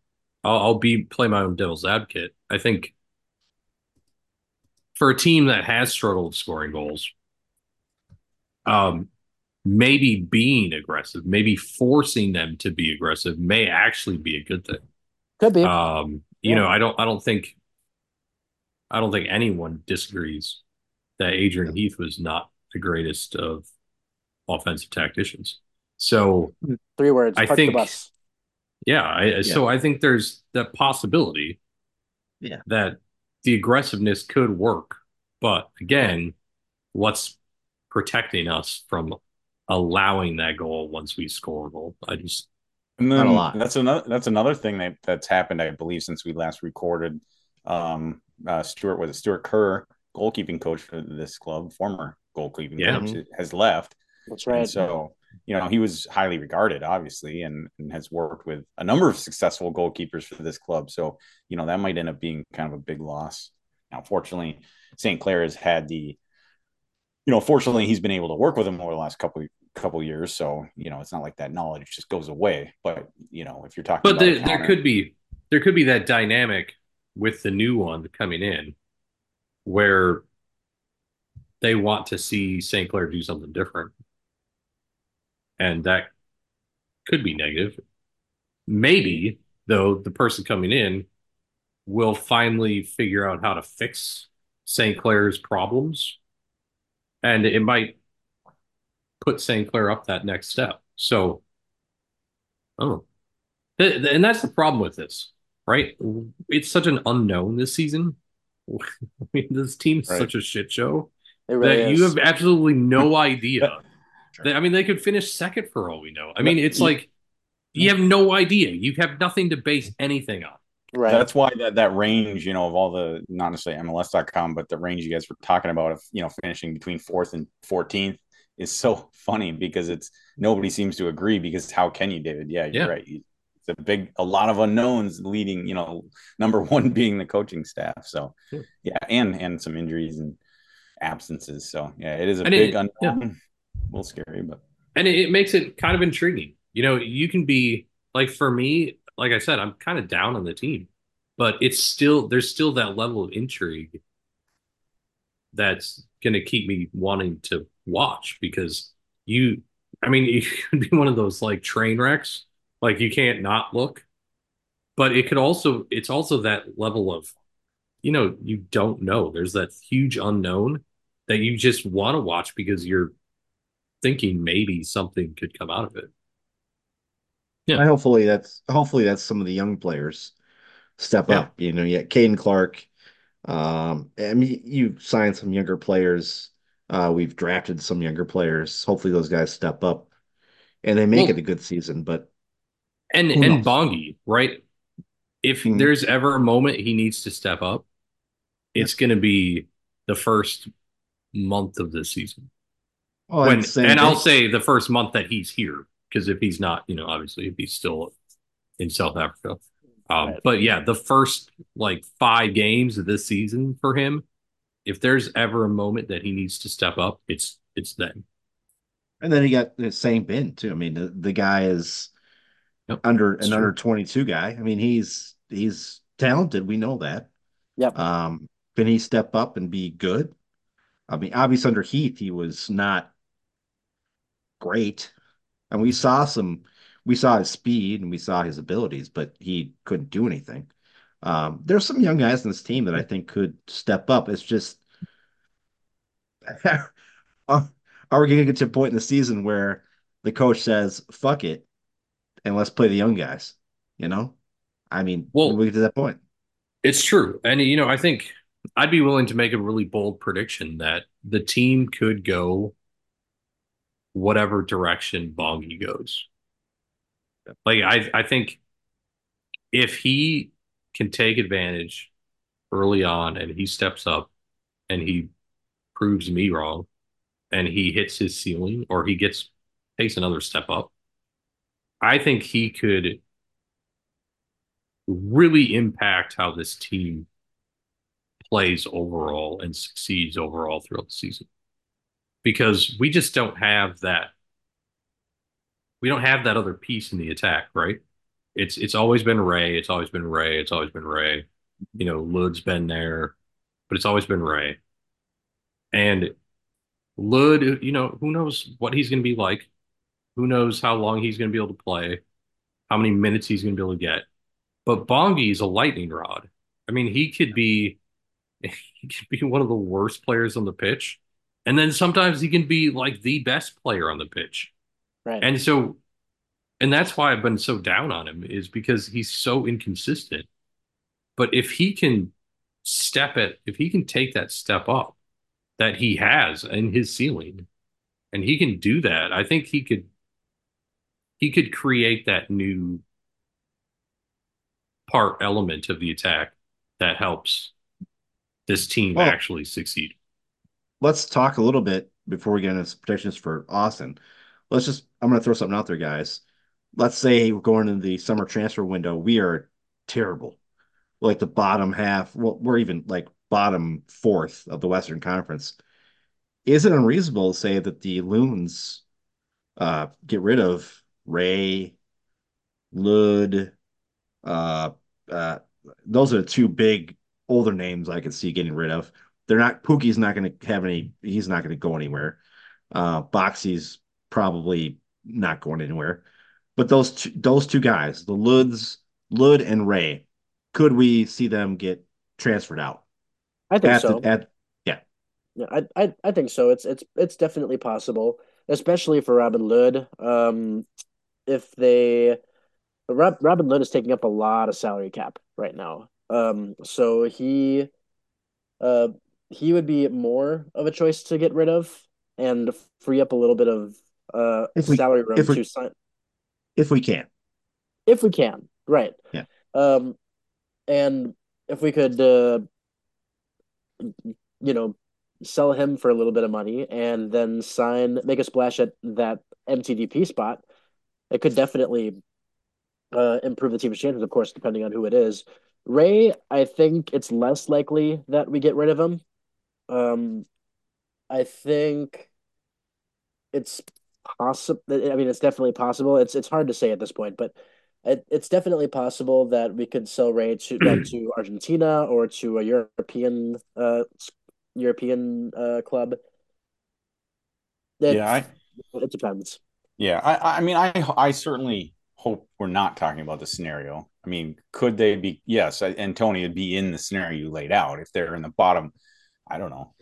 I'll, I'll be play my own devil's advocate. I think for a team that has struggled scoring goals, um, maybe being aggressive, maybe forcing them to be aggressive, may actually be a good thing. Could be. Um, you Yeah. know, I don't, I don't think, I don't think anyone disagrees that Adrian Heath was not the greatest of offensive tacticians. So Three words. I think- the bus. Yeah, I, so I think there's that possibility. Yeah. That the aggressiveness could work, but again, what's protecting us from allowing that goal once we score a goal? I just And Not then a lot. that's another that's another thing that that's happened, I believe, since we last recorded. Um, uh, Stuart was it Stuart Kerr, goalkeeping coach for this club, former goalkeeping Yeah. coach, has left. That's And right. so, you know, he was highly regarded, obviously, and, and has worked with a number of successful goalkeepers for this club. So, you know, that might end up being kind of a big loss. Now, fortunately, St. Clair has had the, you know, fortunately, he's been able to work with him over the last couple couple years. So, you know, it's not like that knowledge just goes away. But you know, if you're talking, but there, there could be there could be that dynamic with the new one coming in where they want to see St. Clair do something different. And that could be negative. Maybe, though, the person coming in will finally figure out how to fix St. Clair's problems. And it might put St. Clair up that next step. So, oh, Th- th- and that's the problem with this, right? It's such an unknown this season. I mean, this team's Right. such a shit show really that is. you have absolutely no idea. Sure. They- I mean, they could finish second for all we know. I mean, it's like you have no idea. You have nothing to base anything on. right. That's why that, that range, you know, of all the not necessarily MLS.com, but the range you guys were talking about of you know finishing between fourth and fourteenth is so funny because it's nobody seems to agree because how can you, David? Yeah, you're Yeah. right. It's a big, a lot of unknowns leading. You know, number one being the coaching staff. So Yeah. yeah, and and some injuries and absences. So yeah, it is a And big it- unknown. yeah. A little scary, but and it, makes it kind of intriguing. You know, you can be like for me, like I said, I'm kind of down on the team, but it's still there's still that level of intrigue that's going to keep me wanting to watch because you, I mean, it could be one of those like train wrecks, like you can't not look, but it could also it's also that level of, you know, you don't know. There's that huge unknown that you just want to watch because you're thinking maybe something could come out of it. Yeah. Hopefully that's hopefully that's some of the young players step Yeah. up. You know, yeah, Caden Clark. Um, I mean, you've signed some younger players. Uh, we've drafted some younger players. Hopefully, those guys step up and they make Well- it a good season. But And and knows? Bongi, right? If Mhm. there's ever a moment he needs to step up, it's going to be the first month of this season. Oh, when, same and I'll say the first month that he's here, because if he's not, you know, obviously if he's still in South Africa. Um, Right. But yeah, the first like five games of this season for him, if there's ever a moment that he needs to step up, it's it's then. And then he got the same bin too. I mean, the, the guy is Yep, under that's an true. under 22 guy. I mean, he's he's talented. We know that. Yep. Um, can he step up and be good? I mean, obviously under Heath, he was not great. And we saw some, we saw his speed and we saw his abilities, but he couldn't do anything. Um, there's some young guys in this team that I think could step up. It's just, are, are we going to get to a point in the season where the coach says, fuck it, and let's play the young guys? You know? I mean, Well- we get to that point. It's true. And, you know, I think I'd be willing to make a really bold prediction that the team could go whatever direction Bongi goes. Like, I, I think if he can take advantage early on and he steps up and he proves me wrong and he hits his ceiling or he gets takes another step up, I think he could really impact how this team plays overall and succeeds overall throughout the season. Because we just don't have that we don't have that other piece in the attack, right? It's it's always been Ray, it's always been Ray, it's always been Ray. You know, Lud's been there, but it's always been Ray. And Lud, you know, who knows what he's going to be like? Who knows how long he's going to be able to play? How many minutes he's going to be able to get? But Bongi is a lightning rod. I mean, he could be he could be one of the worst players on the pitch, and then sometimes he can be like the best player on the pitch. Right. And so, and that's why I've been so down on him is because he's so inconsistent. But if he can step it, if he can take that step up that he has in his ceiling, and he can do that, I think he could he could create that new part element of the attack that helps this team Well- actually succeed. Let's talk a little bit before we get into predictions for Austin. Let's just, I'm going to throw something out there, guys. Let's say we're going into the summer transfer window. We are terrible. Like the bottom half, well, we're even like bottom fourth of the Western Conference. Is it unreasonable to say that the Loons uh, get rid of Ray, Lud, uh, uh, those are the two big older names I could see getting rid of. They're not Pukki's not going to have any. He's not going to go anywhere. Uh, Boxy's probably not going anywhere. But those two, those two guys, the Luds, Lud and Ray, could we see them get transferred out? I think At so. the, at Yeah, I, I I think so. It's it's it's definitely possible, especially for Robin Lud. Um, if they Rob, Robin Lud is taking up a lot of salary cap right now. Um, so he uh he would be more of a choice to get rid of and free up a little bit of uh If we- salary room if we- to sign if we can. if we can, right? Yeah. Um, and if we could, uh, you know, sell him for a little bit of money and then sign, make a splash at that MTDP spot, it could definitely uh, improve the team's chances. Of course, depending on who it is. Ray, I think it's less likely that we get rid of him. Um, I think it's possible. I mean, it's definitely possible. It's it's hard to say at this point, but it, it's definitely possible that we could sell Ray to to Argentina or to a European uh European uh club. It, yeah, I, it depends. Yeah, I, I mean, I, I certainly hope we're not talking about the scenario. I mean, could they be? Yes, and Tony would be in the scenario you laid out if they're in the bottom. I don't know.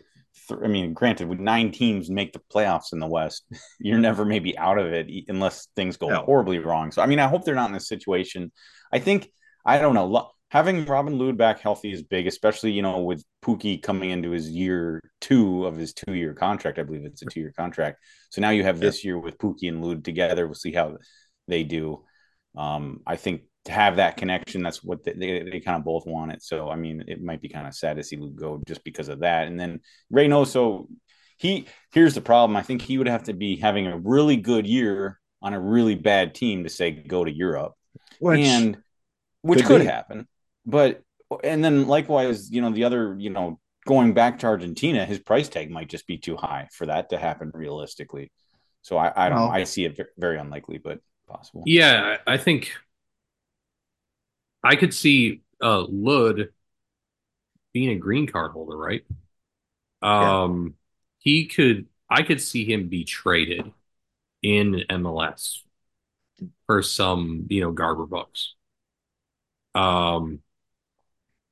Th- I mean, granted, with nine teams make the playoffs in the West, you're never maybe out of it unless things go No. horribly wrong. So, I mean, I hope they're not in this situation. I think I don't know. lo- Having Robin Lod back healthy is big, especially you know with Pukki coming into his year two of his two year contract. I believe it's a two year contract. So now you have this year with Pukki and Lud together. We'll see how they do. Um, I think to have that connection, that's what they, they, they kind of both want it. So, I mean, it might be kind of sad to see Lud go just because of that. And then Reynoso, he, here's the problem. I think he would have to be having a really good year on a really bad team to say go to Europe. Which and which could could, happen. But, and then likewise, you know, the other, you know, going back to Argentina, his price tag might just be too high for that to happen realistically. So I, I don't Well- I see it very unlikely, but possible. Yeah, I I think I could see uh Lud being a green card holder, right? Um he could I could see him be traded in MLS for some, you know, Garber bucks. Um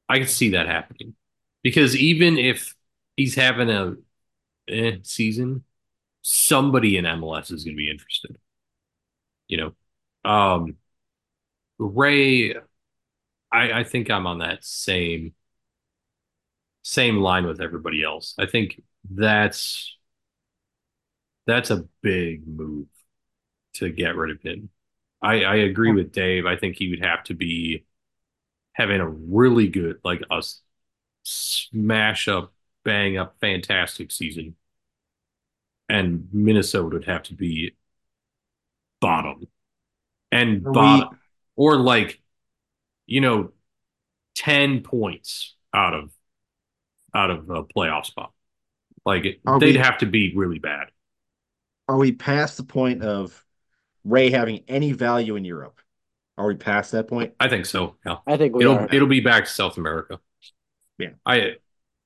I could see that happening. Because even if he's having a eh, season, somebody in MLS is going to be interested. You know, um, Ray, I, I think I'm on that same same line with everybody else. I think that's that's a big move to get rid of him. I, I agree with Dave. I think he would have to be having a really good, like a smash up, bang up, fantastic season, and Minnesota would have to be bottom and Are we- bottom or like you know 10 points out of out of a playoff spot like it, they'd we- have to be really bad Are we past the point of Ray having any value in Europe? Are we past that point? i think so yeah I think we it'll are. it'll be back to south america Yeah. i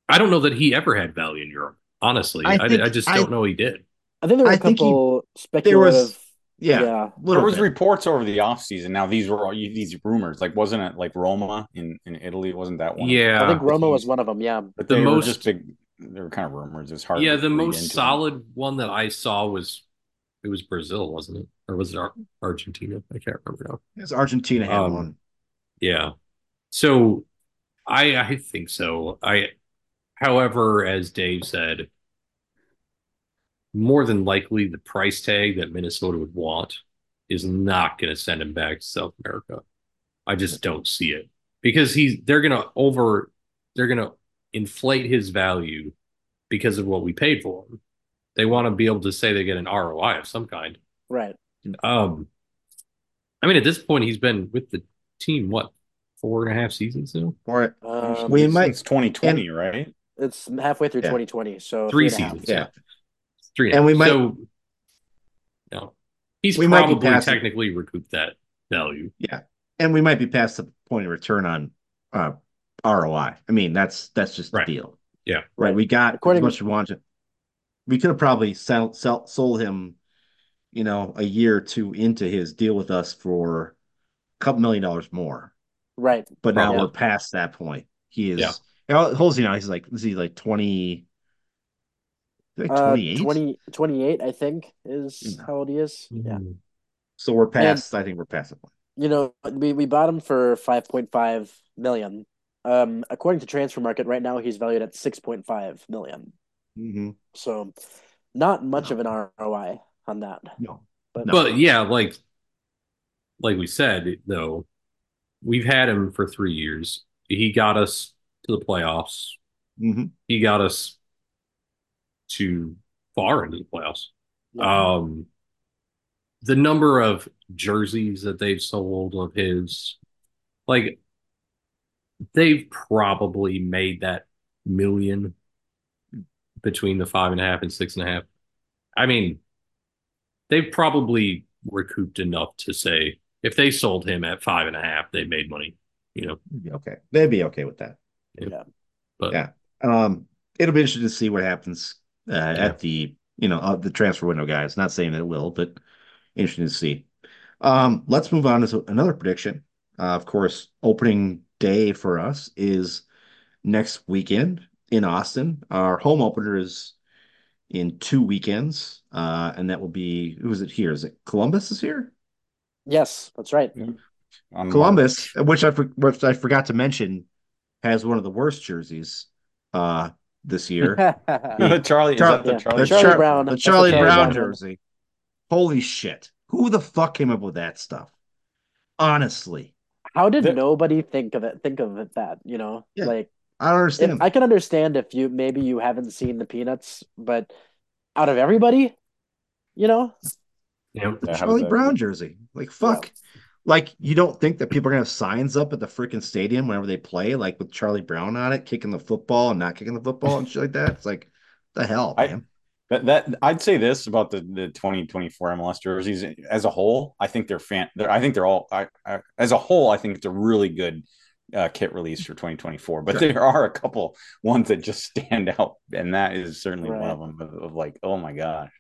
i don't know that he ever had value in europe honestly I i, think- I just don't know he did I think there were I a think he- couple There speculative. Was, yeah, yeah. there was bit. reports over the offseason. Now these were all these rumors. Like wasn't it like Roma in, in Italy? Wasn't that one? yeah I think Roma was one of them. Yeah. But The they were most- just big. They were kind of rumors. It was hard. yeah to the most into them. solid one that i saw was it was brazil wasn't it or was it Ar- argentina i can't remember now Yes, Argentina had Um, one. Yeah. So I I think so. I however, as Dave said, more than likely the price tag that Minnesota would want is not going to send him back to South America. I just don't see it. Because he's they're going to over they're going to inflate his value because of what we paid for him. They want to be able to say they get an ROI of some kind. Right. Um, I mean, at this point, he's been with the team what four and a half seasons now, Or Um, We Since might- 2020, right? it's halfway through Yeah. 2020, so three seasons. yeah, three, And we might- So, no, he's We might be probably past it. technically recouped that value. Yeah and we might be past the point of return on uh, ROI. I mean, that's that's just Right. the deal. Yeah. right. We got According- as much as we wanted. We could have probably sell, sell, sold him, you know, a year or two into his deal with us for a couple million dollars more. Right. But now Probably. we're past that point. He is. Yeah. How old is he now? He's like, is he like twenty? Like Uh, 28? 20, 28, I think, is No. how old he is. Yeah. Mm-hmm. So we're past. I think we're past that point. You know, we, we bought him for 5.5 million. Um, according to Transfermarkt, right now he's valued at 6.5 million. Mhm. So, not much No. of an ROI on that. No, But, No. But yeah, like like we said, though, we've had him for three years. He got us to the playoffs. hmm He got us to far into the playoffs. yeah. Um, the number of jerseys that they've sold of his, like, they've probably made that million between the five and a half and six and a half. I mean, they've probably recouped enough to say if they sold him at five and a half, they made money. You know, Okay, they'd be okay with that. Yeah. But Yeah. Um, it'll be interesting to see what happens uh, at the you know uh, the transfer window, guys. Not saying that it will, but interesting to see. Um, let's move on to another prediction. Uh, of course, opening day for us is next weekend in Austin. Our home opener is in two weekends, uh, and that will be who is it here? Is it Columbus is here? yes, that's right. On Columbus, which I for- which I forgot to mention, has one of the worst jerseys uh, this year. March. Charlie, is Char- that the yeah. Charlie? the Charlie Char- Brown. the Charlie the Charlie Brown Brown jersey. Holy shit! Who the fuck came up with that stuff? Honestly, How did The- nobody think of it? Think of it that you know, Yeah. like I don't if, understand. I can understand if you maybe you haven't seen the Peanuts, but out of everybody, you know, you know, the Charlie Brown jersey, like fuck. Like you don't think that people are gonna have signs up at the freaking stadium whenever they play, like with Charlie Brown on it, kicking the football and not kicking the football and shit like that? It's like the hell, I- man. That, that I'd say this about the, the 2024 MLS jerseys as a whole. I think they're fan. They're, I think they're all. I, I, as a whole, I think it's a really good uh, kit release for 2024. But Sure. there are a couple ones that just stand out, and that is certainly one of them. Of, of like, oh my gosh,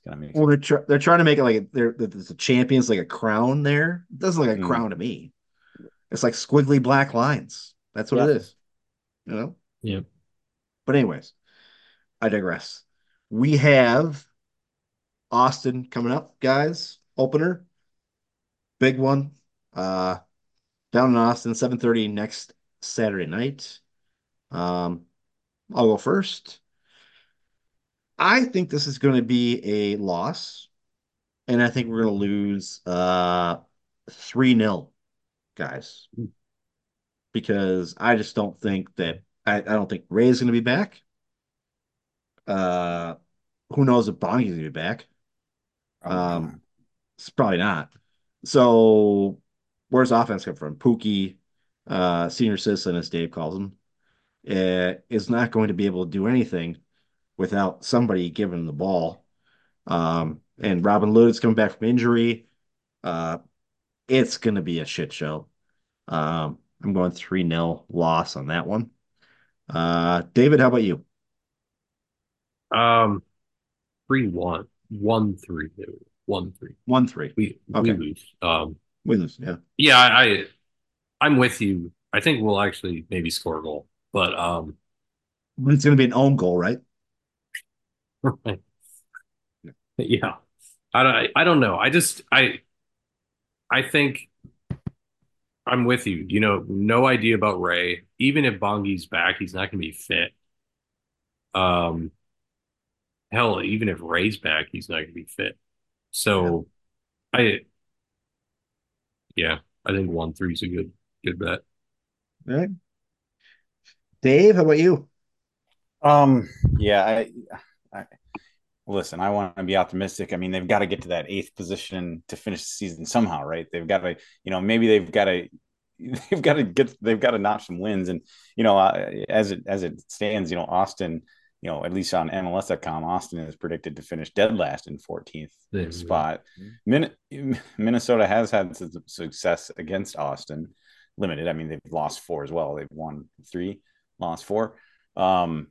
it's gonna make. Well, they're tr- they're trying to make it like they're there's a champions like a crown there. It doesn't look like a Mm. crown to me. It's like squiggly black lines. That's what Yeah. it is. You know? Yeah. But anyways, I digress. We have Austin coming up, guys. Opener. Big one. Uh down in Austin, 7:30 next Saturday night. Um, I'll go first. I think this is going to be a loss, and I think we're going to lose uh 3-0, guys. because I just don't think that I, I don't think Ray is going to be back. Uh, who knows if Bongi's going to be back? Um, it's probably not. So where's offense come from? Pukki, uh, senior citizen, as Dave calls him, uh, is not going to be able to do anything without somebody giving him the ball. Um, and Robin Lod's coming back from injury. Uh, it's going to be a shit show. Um, I'm going 3 0 loss on that one. Uh, David, how about you? Um, three one, one three, one three. 1 3. We Okay. we lose. Um, We lose. Yeah. yeah, I, I I'm with you. I think we'll actually maybe score a goal, but um, But it's going to be an own goal, right? yeah, I don't I don't know. I just I I think I'm with you. You know, no idea about Ray. Even if Bongi's back, he's not going to be fit. Um, hell, even if Ray's back, he's not going to be fit. So, I, yeah, I think one three is a good good bet. All right. Dave, how about you? Um, yeah, I, I listen, I want to be optimistic. I mean, they've got to get to that eighth position to finish the season somehow, right? They've got to, you know, maybe they've got to, they've got to get, they've got to notch some wins. And you know, uh, as it as it stands, you know, Austin, you know, at least on MLS.com, Austin is predicted to finish dead last in 14th There we spot. Min- Minnesota has had some success against Austin, limited. I mean, they've lost four as well. They've won three, lost four. Um,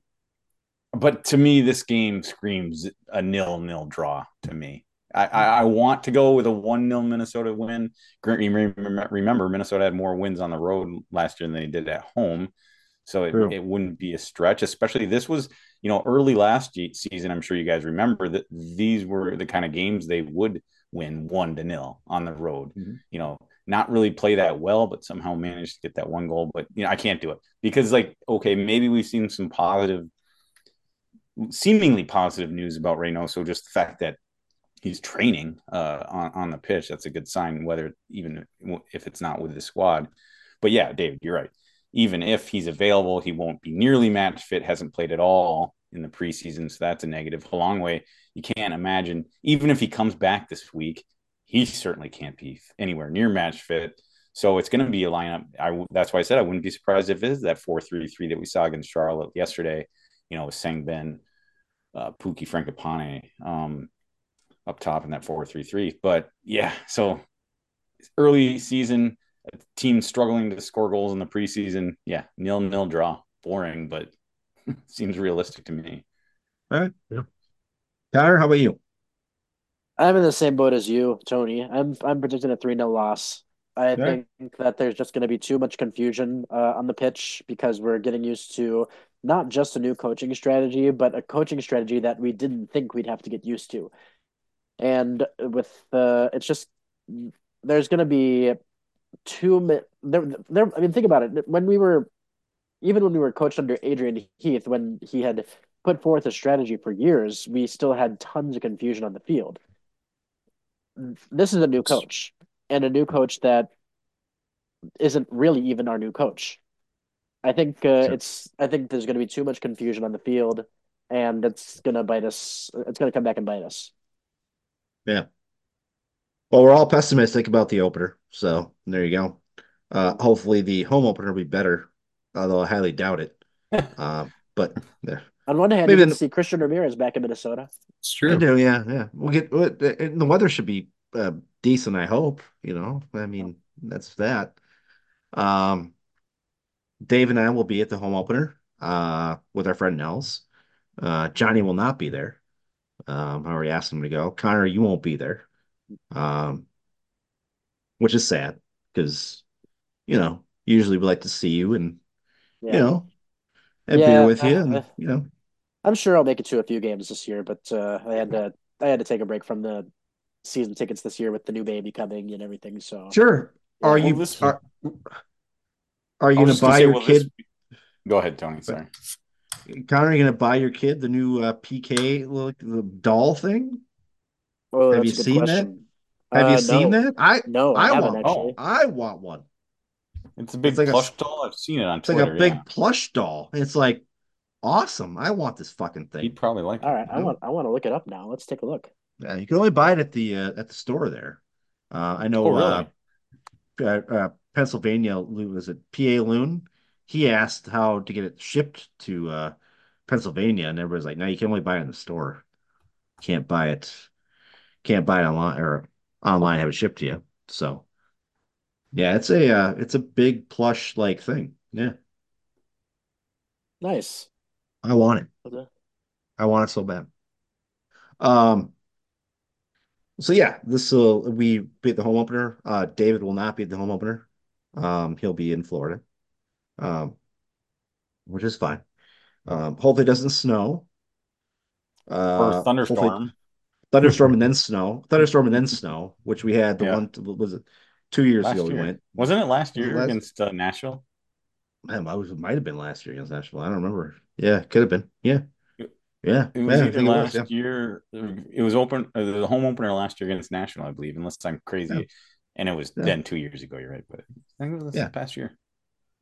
but to me, this game screams a nil-nil draw. To me, I, I, I want to go with a one-nil Minnesota win. Remember, Minnesota had more wins on the road last year than they did at home, so it, True. it wouldn't be a stretch. Especially this was, you know, early last season. I'm sure you guys remember that these were the kind of games they would win one to nil on the road. Mhm. You know, not really play that well, but somehow managed to get that one goal. But you know, I can't do it because, like, okay, maybe we've seen some positive seemingly positive news about Reynoso. Just the fact that he's training uh, on on the pitch, that's a good sign. Whether even if it's not with the squad, but yeah, David, you're right. Even if he's available, he won't be nearly match fit. Hasn't played at all in the preseason, so that's a negative. Hlongwane, you can't imagine. Even if he comes back this week, he certainly can't be anywhere near match fit. So it's going to be a lineup. I that's why I said I wouldn't be surprised if it is that four three three that we saw against Charlotte yesterday. You know, with Sang Bin, uh, Pukki Fragapane um, up top in that four three three. But yeah, so early season, a team struggling to score goals in the preseason. Yeah, nil nil draw, boring, but seems realistic to me. All right. Yeah. Tyler, how about you? I'm in the same boat as you, Tony. I'm I'm predicting a 3 0 loss. I Okay. think that there's just going to be too much confusion uh, on the pitch because we're getting used to not just a new coaching strategy, but a coaching strategy that we didn't think we'd have to get used to. And with the, it's just there's going to be many. There, there. I mean, think about it. When we were, even when we were coached under Adrian Heath, when he had put forth a strategy for years, we still had tons of confusion on the field. This is a new coach, and a new coach that isn't really even our new coach. I think uh, Sure. it's. I think there's going to be too much confusion on the field, and it's going to bite us. It's going to come back and bite us. Yeah. Well, we're all pessimistic about the opener, so there you go. Uh, hopefully the home opener will be better, although I highly doubt it. Uh, but there. On one hand, Maybe you can in- see Christian Ramirez back in Minnesota. It's I true. do, yeah, yeah. We'll get and the weather should be uh, decent, I hope. You know, I mean, that's that. Um, Dave and I will be at the home opener uh, with our friend Nels. Uh, Johnny will not be there. Um, I already asked him to go. Connor, you won't be there. Um, which is sad because, you know, usually we like to see you and, Yeah. you know, have Yeah, beer with you and, uh, you know, I'm sure I'll make it to a few games this year, but uh, I had to I had to take a break from the season tickets this year with the new baby coming and everything. So sure. Are Well, you are, are you gonna was just gonna buy say, your well, this- kid Go ahead, Tony. Sorry. Connor, are you gonna buy your kid the new uh, PK look the doll thing? oh, Have you a good seen that? Have Uh, you seen no. that? I No, I, I want actually. I want one. It's a big It's like a- plush doll. I've seen it on Twitter. It's like a big plush doll. It's like awesome. I want this fucking thing. He'd probably like All it. right, I want I want to look it up now. Let's take a look. Yeah, you can only buy it at the uh, at the store there. Uh, I know. Oh, really? uh, uh, uh, Pennsylvania was it PA Loon? He asked how to get it shipped to uh, Pennsylvania, and everybody's like, "No, you can only buy it in the store. Can't buy it. Can't buy it online or online. Have it shipped to you." So, yeah, it's a uh, it's a big plush like thing. Yeah, Nice. I want it. Okay. I want it so bad. Um. So yeah, this will we beat the home opener. Uh, David will not be at the home opener. Um, he'll be in Florida, um, which is fine. Um, hopefully it doesn't snow. Uh, hopefully- thunderstorm. thunderstorm and then snow, thunderstorm and then snow, which we had the Yeah. one was it two years Last ago we went. Wasn't it last Was it year last- against uh, Nashville? Man, I was, it might have been last year against Nashville. I don't remember. Yeah, could have been. Yeah, yeah. It was yeah, I either think it was, last yeah. year. It was open uh, the home opener last year against Nashville, I believe, unless I'm crazy. Yeah. And it was Yeah. then two years ago. You're right, but I think it was this Yeah. past year.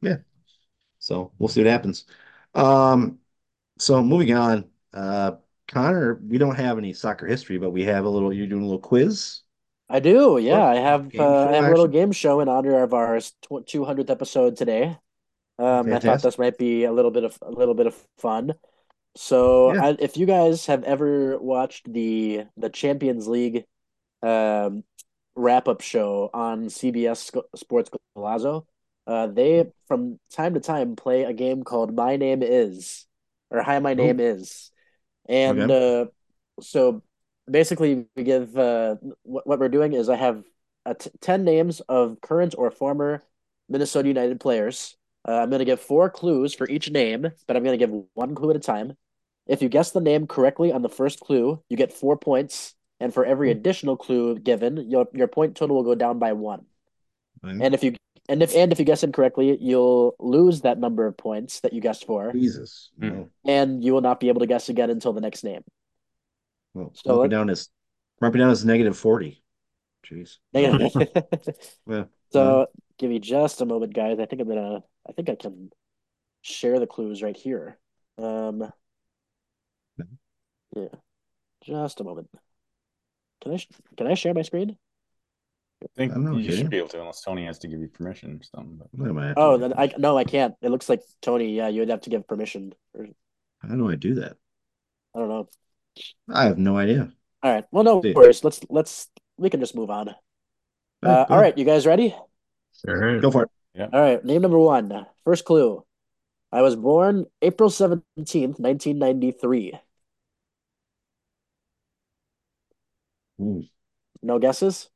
Yeah. So we'll see what happens. Um, so moving on, uh, Connor, we don't have any soccer history, but we have a little. You're doing a little quiz. I do. Yeah, I have uh, I have a little game show in honor of our 200th episode today. Um, I thought Fantastic. this might be a little bit of a little bit of fun. So, Yeah. I, if you guys have ever watched the the Champions League um, wrap up show on CBS Sports Golazo, uh, they from time to time play a game called My Name Is or Hi My Name Is, and uh, so basically we give uh, what what we're doing is I have uh, t 10 names of current or former Minnesota United players. Uh, I'm going to give four clues for each name, but I'm going to give one clue at a time. If you guess the name correctly on the first clue, you get four points, and for every additional clue given, your your point total will go down by one. And if you and if and if you guess incorrectly, you'll lose that number of points that you guessed for, Jesus. Hmm. No. and you will not be able to guess again until the next name. Well, So mark let- me down as mark me down as negative 40. Jeez. Yeah. So give me just a moment, guys. I think I'm gonna. I think I can share the clues right here. Um, yeah, just a moment. Can I can I share my screen? I think I don't you can you? should be able to, unless Tony has to give you permission or something. But What am I? Oh, then I no, I can't. It looks like Tony. Yeah, you would have to give permission. Or, How do I do that? I don't know. I have no idea. All right. Well, no Dude. worries. Let's let's we can just move on. Uh, all right, you guys ready? All right. Go for it. All right. Name number one. First clue. I was born April seventeenth, nineteen ninety three. Ooh, No guesses.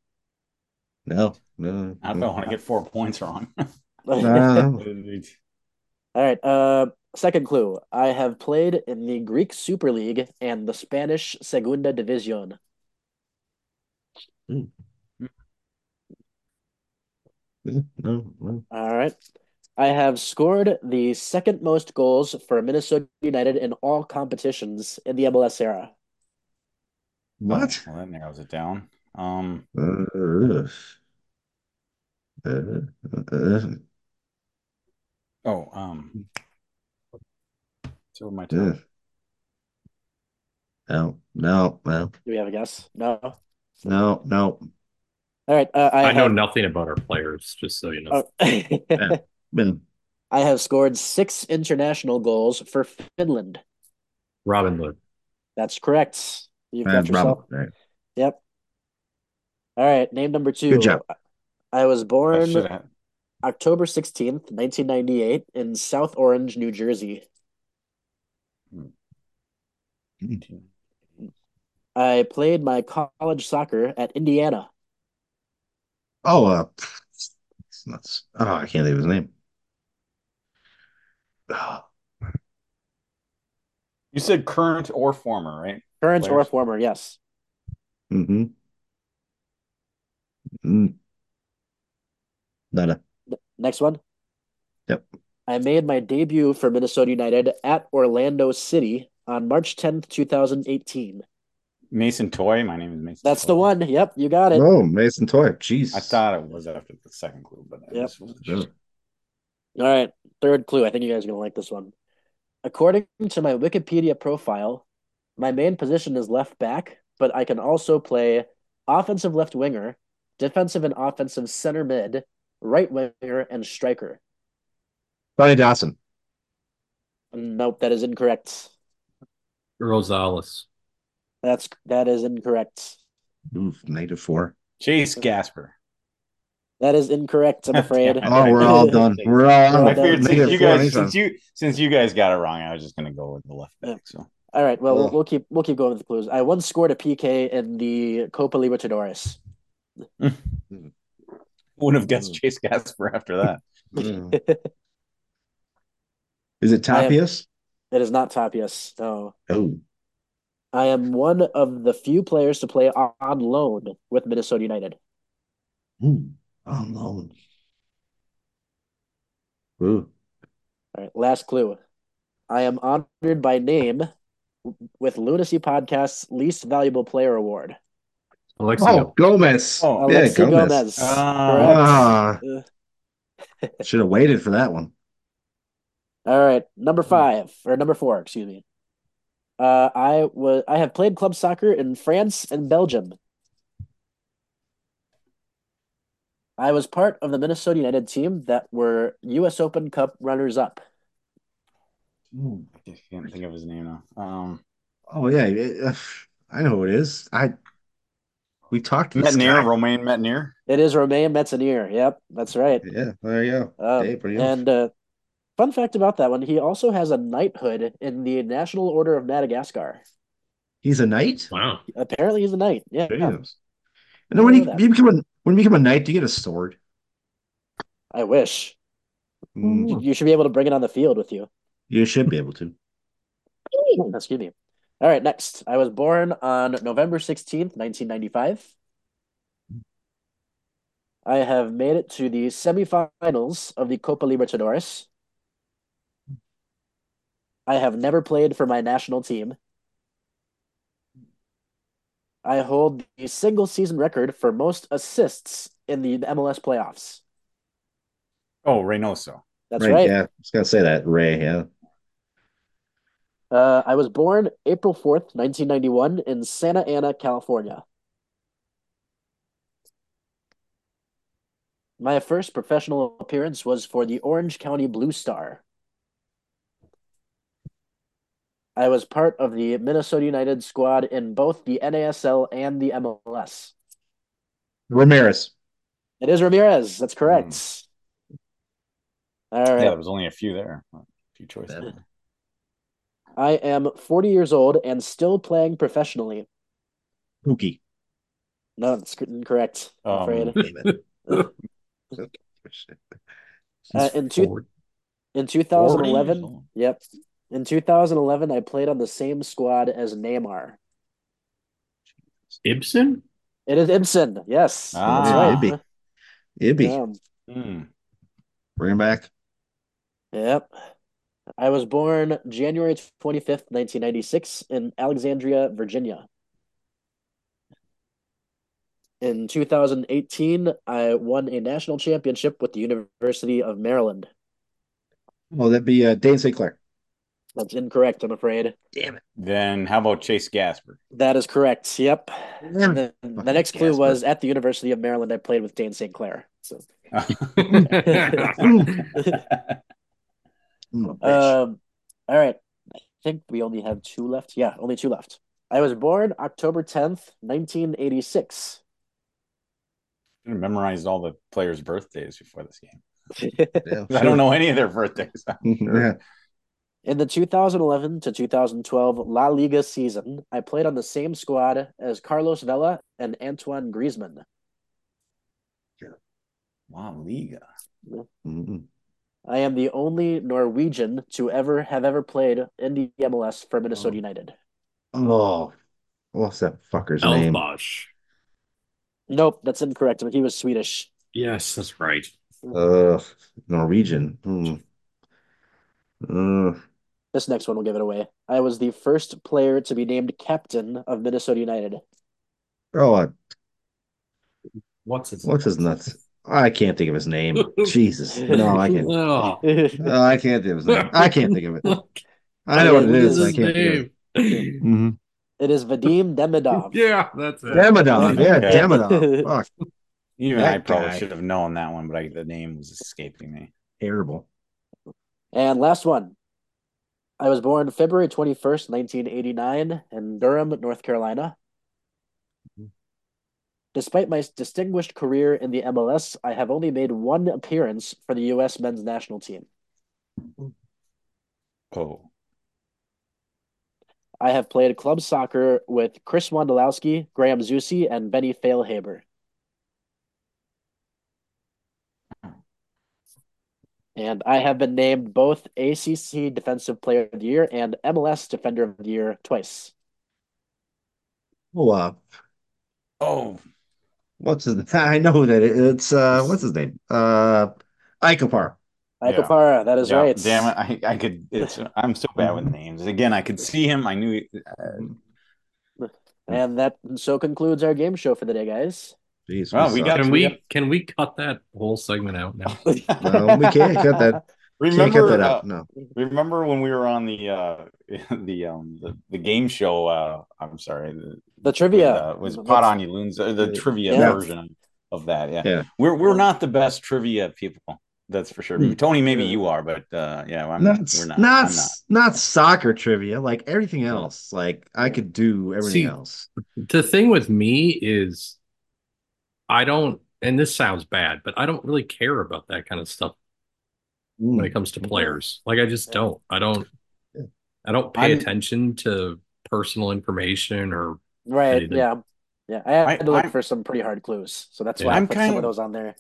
no, no. I don't want to get four points wrong. No. All right. Uh, second clue. I have played in the Greek Super League and the Spanish Segunda División. Hmm. Hmm. no, no. All right. I have scored the second most goals for Minnesota United in all competitions in the MLS era. What? Well, that narrows it down. Um, Uh, uh, uh, oh, um, it's over my tongue. no, no, no, Do we have a guess? No. No, no. All right. Uh, I, I know have, nothing about our players, just so you know. oh, Been I have scored six international goals for Finland. Robin Hood. That's correct. You've got yourself. Rob- right. Yep. All right. Name number two. Good job. I was born should have. October 16th, 1998, in South Orange, New Jersey. I played my college soccer at Indiana. Oh, uh, it's nuts. Oh, I can't think of his name. Oh, You said current or former, right? Current or former, yes. mm-hmm. Mm. Nada. Next one. Yep. I made my debut for Minnesota United at Orlando City on March 10th, 2018. Mason Toye. My name is Mason. That's Toye. the one. Yep, you got it. Oh, Mason Toye. Jeez. I thought it was after the second clue, but I Yep. just wasn't sure. All right, third clue. I think you guys are gonna like this one. According to my Wikipedia profile, my main position is left back, but I can also play offensive left winger, defensive and offensive center mid, right winger, and striker. Sonny Dawson. Nope, that is incorrect. Rosales. That's that is incorrect. Oof, negative four. Chase Gasper. That is incorrect. I'm afraid. Oh, we're all done. We're all on I figured since you guys since you since you guys got it wrong, I was just gonna go with the left back. So All right. Well, we'll, we'll keep we'll keep going with the clues. I once scored a PK in the Copa Libertadores. wouldn't have guessed Chase Gasper after that. Mm. Is it I am- Tapias? It is not Tapias. No. Oh, I am one of the few players to play on on loan with Minnesota United. Ooh, on loan. Ooh. All right. Last clue. I am honored by name with Lunacy Podcast's least valuable player award. Alexio. Oh, Gomez. Oh, yeah, Alexi Gomez. Gomez. Ah. Correct. Ah, should have waited for that one. All right, number five or number four, excuse me. Uh, I was I have played club soccer in France and Belgium. I was part of the Minnesota United team that were U.S. Open Cup runners up. I can't think of his name now. Um, Oh yeah, it- uh, I know who it is. I we talked to this Metanire, guy. Romain Metanire. It is Romain Metanire. Yep, that's right. Yeah, there you go. Um, Hey, pretty and uh, fun fact about that one, he also has a knighthood in the National Order of Madagascar. He's a knight. Wow. Apparently, he's a knight. Yeah. There. And then when you, you become a when you become a knight, do you get a sword? I wish Mm, you, you should be able to bring it on the field with you. You should be able to. Excuse me. All right, next. I was born on November 16th, 1995. I have made it to the semifinals of the Copa Libertadores. I have never played for my national team. I hold the single season record for most assists in the MLS playoffs. Oh, Reynoso. That's right, right. Yeah, I was gonna say that. Ray. Yeah. Uh, I was born April 4th, 1991, in Santa Ana, California. My first professional appearance was for the Orange County Blue Star. I was part of the Minnesota United squad in both the NASL and the MLS. Ramirez. It is Ramirez. That's correct. All Yeah, right. there was only a few there. A few choices. Yeah. I am 40 years old and still playing professionally. Pukki. No, that's incorrect. I'm Um, afraid. Uh, in two- In 2011, yep. In 2011, I played on the same squad as Neymar. Ibson? It is Ibson. Yes, Ah. that's right. Ibby. Ibby. Um, Hmm. Bring him back. yep. I was born January 25th, 1996 in Alexandria, Virginia. In 2018, I won a national championship with the University of Maryland. Oh, that'd be uh, Dayne St. Clair. That's incorrect, I'm afraid. Damn it. Then how about Chase Gasper? That is correct. Yep. Damn The, the next clue Gasper. was at the University of Maryland. I played with Dayne St. Clair. So, Mm, um, all right. I think we only have two left. Yeah, only two left. I was born October 10th, 1986. I memorized all the players' birthdays before this game. Yeah, I don't know any of their birthdays. yeah. In the 2011 to 2012 La Liga season, I played on the same squad as Carlos Vela and Antoine Griezmann. Wow, Liga. Mhm. I am the only Norwegian to ever have ever played in the MLS for Minnesota Oh. United. Oh, what's that fucker's name? Elfbosch. Nope, that's incorrect. He was Swedish. Yes, that's right. Uh, Norwegian. Hmm. Uh, This next one will give it away. I was the first player to be named captain of Minnesota United. oh, uh, What's his what's his nuts? I can't think of his name. Jesus. No, I can't. Oh. No, I can't think of his name. I can't think of it. I know what it is. I can't think of it. name? Mhm. It is Vadim Demidov. Yeah, that's it. Demidov. Yeah, Okay. Demidov. Fuck, Even That I probably guy. should have known that one, but I, the name was escaping me. terrible. And last one. I was born February 21st, 1989, in Durham, North Carolina. Despite my distinguished career in the MLS, I have only made one appearance for the U.S. men's national team. Oh, I have played club soccer with Chris Wondolowski, Graham Zusi, and Benny Feilhaber. And I have been named both ACC Defensive Player of the Year and MLS Defender of the Year twice. Oh, uh, oh, what's his I know that it- it's uh what's his name? Uh Ike Opara. Yeah. That is yeah, right. Damn it! I, I could. It's. I'm so bad with names. Again, I could see him. I knew. Uh, And that so concludes our game show for the day, guys. Jeez, Well, we got- Can we we can we cut that whole segment out now? No, we can't cut that. Can't remember cut that uh, out. No. Remember when we were on the uh the um the, the game show uh I'm sorry the, The trivia. with, uh, was Pot on You Loons uh, the trivia Yeah. version of that yeah. Yeah. we're we're not the best trivia people that's for sure Hmm. Tony maybe you are but uh yeah I'm Not, we're not not, I'm not not soccer trivia, like everything else. Like I could do everything See, else. The thing with me is I don't and this sounds bad, but I don't really care about that kind of stuff when it comes to players. Like I just don't. I don't I don't pay I'm- attention to personal information or Right. Yeah. Yeah. I had I- to look I'm- for some pretty hard clues. So that's Yeah. why I I'm put some kind of of- those on there.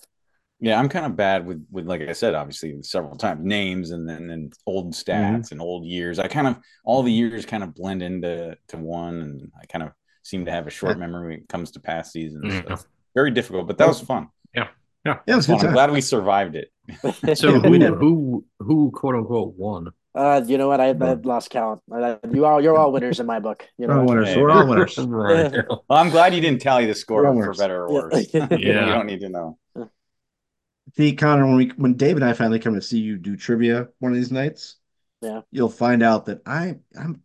yeah I'm kind of bad with with like I said obviously several times names and then and old stats and old years I kind of all the years kind of blend into to one and I kind of seem to have a short memory when it comes to past seasons Mhm. so it's very difficult but that was fun Yeah, it was Fun. I'm glad we survived it so we who, did. who who quote unquote won? Uh, you know what? I, I lost count. Uh, You all, you're all winners in my book. You know We're all winners. Hey, We're all winners. right. Well, I'm glad you didn't tally the score for better or worse. Yeah. worse. you don't need to know. See, Connor, when we when Dave and I finally come to see you do trivia one of these nights, Yeah. you'll find out that I I'm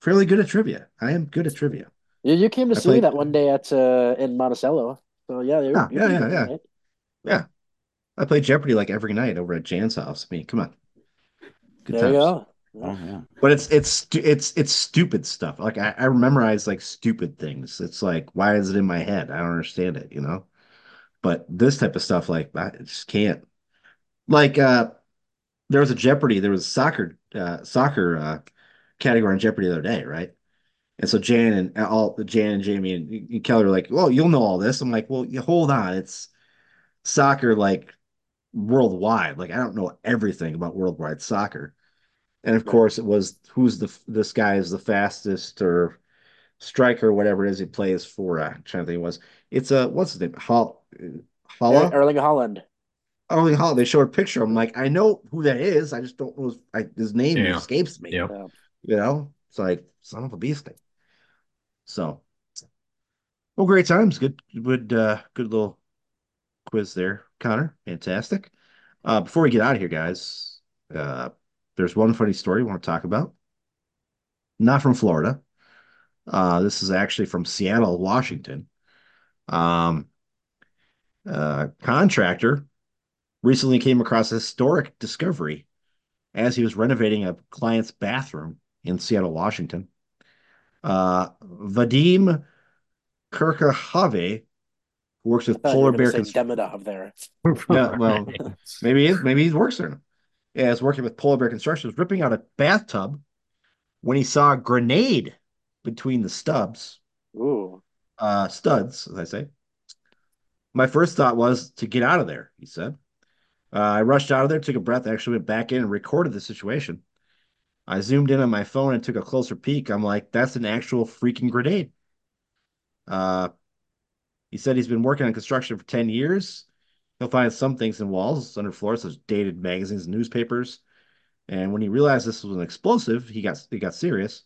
fairly good at trivia. I am good at trivia. You, you came to I see me that one day at uh, in Monticello. So yeah, you're, Ah, you're yeah, yeah, pretty yeah. I play Jeopardy like every night over at Jan's house. I mean, come on. Good There you go. Oh yeah. But it's it's it's it's stupid stuff. Like I, I memorize like stupid things. It's like why is it in my head? I don't understand it, you know. But this type of stuff, like I just can't. Like uh, there was a Jeopardy. There was a soccer uh, soccer uh, category in Jeopardy the other day, right? And so Jan and all Jan and Jamie and, and Kelly are like, "Well, you'll know all this." I'm like, "Well, you hold on. It's soccer like worldwide. Like I don't know everything about worldwide soccer." And of course, it was who's the this guy is the fastest or striker, whatever it is he plays for. Uh, I'm trying to think, it was it's a what's his name? Hall, Er- Holla. Erling Haaland. Erling Haaland. They showed a picture. I'm like, I know who that is. I just don't know his, I, his name Yeah. escapes me. Yeah. You know, it's like son of a beasting. So, well, great times. Good, good, uh, good little quiz there, Connor. Fantastic. Uh, before we get out of here, guys, uh, there's one funny story I want to talk about. Not from Florida. Uh, this is actually from Seattle, Washington. Um, uh, contractor recently came across a historic discovery as he was renovating a client's bathroom in Seattle, Washington. Uh, Vadim Kirkahave, who works with I thought you were Polar Bear Construction. There. Yeah, well, Maybe he. Maybe he works there. He's working with Polar Bear Construction. Was ripping out a bathtub when he saw a grenade between the stubs, Ooh. uh, studs, as I say. My first thought was to get out of there. He said. Uh, I rushed out of there, took a breath, actually went back in and recorded the situation. I zoomed in on my phone and took a closer peek. I'm like, that's an actual freaking grenade. Uh, he said he's been working on construction for 10 years. He'll find some things in walls under floors, such as dated magazines and newspapers. And when he realized this was an explosive, he got he got serious.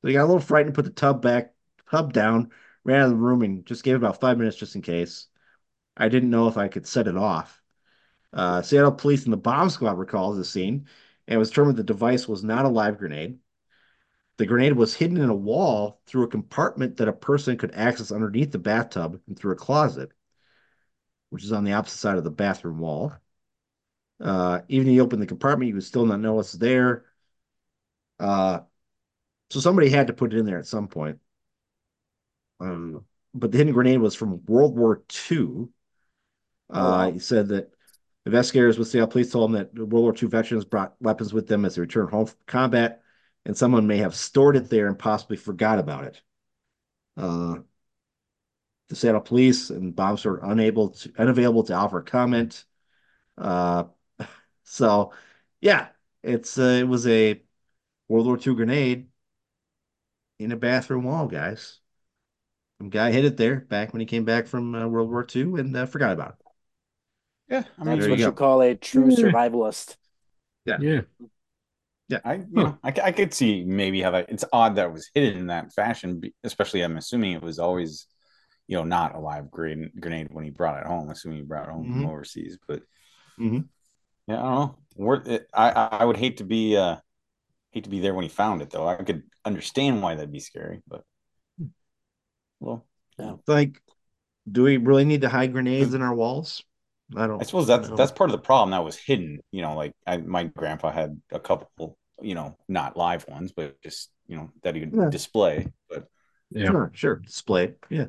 So he got a little frightened, put the tub back, tub down, ran out of the room, and just gave it about five minutes just in case. I didn't know if I could set it off. Uh, Seattle police and the bomb squad recalls the scene and was determined the device was not a live grenade. The grenade was hidden in a wall through a compartment that a person could access underneath the bathtub and through a closet, which is on the opposite side of the bathroom wall. Uh, even if you open the compartment, you would still not know what's there. Uh, so somebody had to put it in there at some point. Um, but the hidden grenade was from World War II. Uh, oh. He said that investigators with Seattle police told him that World War II veterans brought weapons with them as they returned home from combat, and someone may have stored it there and possibly forgot about it. Uh, the Seattle police and bombs were unable to unavailable to offer comment. Uh, so, yeah, it's uh, it was a World War II grenade in a bathroom wall, guys. Some guy hit it there back when he came back from uh, World War II and uh, forgot about it. Yeah, I mean, that's what you, you call a true survivalist. Yeah, yeah, yeah. I, you huh. know, I, I could see maybe how that. It's odd that it was hidden in that fashion, especially. I'm assuming it was always, you know, not a live grenade, grenade when he brought it home. Assuming he brought it home mm-hmm. from overseas, but mm-hmm. yeah, I don't know. It, I I would hate to be uh hate to be there when he found it though. I could understand why that'd be scary, but well, yeah. Like, do we really need to hide grenades in our walls? I don't. I suppose that's that's part of the problem that was hidden. You know, like I, my grandpa had a couple, you know, not live ones, but just you know that he could yeah. display. But yeah, sure, sure, display, yeah.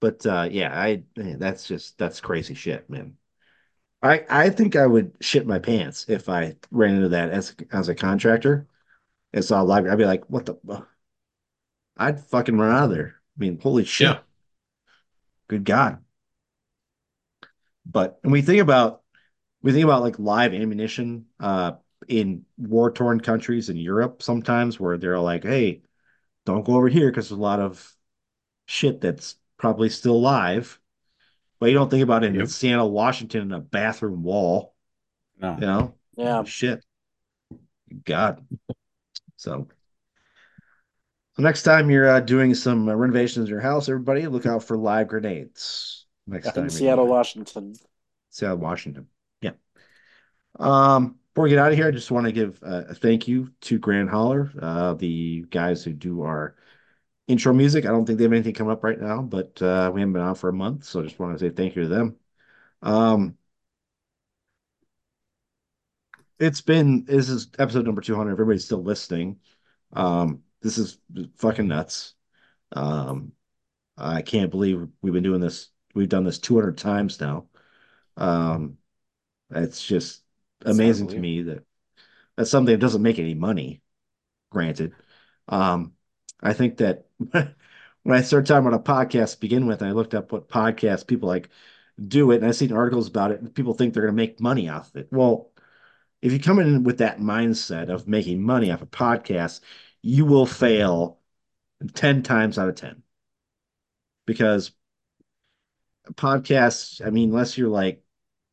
But uh yeah, I that's just that's crazy shit, man. I I think I would shit my pants if I ran into that as as a contractor and saw live. I'd be like, what the? I'd fucking run out of there. I mean, holy shit! Yeah. Good God! But when we think about we think about like live ammunition uh, in war torn countries in Europe sometimes where they're like, hey, don't go over here because there's a lot of shit that's probably still live. But you don't think about it yep. in Seattle, Washington, in a bathroom wall. No. You know? Yeah. Shit. God. So so next time you're uh, doing some uh, renovations in your house, everybody look out for live grenades. Next time in Seattle, Washington. Seattle, Washington. Yeah. Um, before we get out of here, I just want to give uh, a thank you to Grand Holler, uh, the guys who do our intro music. I don't think they have anything coming up right now, but uh, we haven't been on for a month, so I just want to say thank you to them. Um, it's been this is episode number 200. Everybody's still listening. Um, this is fucking nuts. Um, I can't believe we've been doing this. We've done this 200 times now. Um, it's just amazing to me that that's something that doesn't make any money. Granted, um, I think that when I started talking about a podcast to begin with, I looked up what podcasts people like do it, and I've seen articles about it, and people think they're going to make money off of it. Well, if you come in with that mindset of making money off a podcast, you will fail 10 times out of 10 because podcasts i mean unless you're like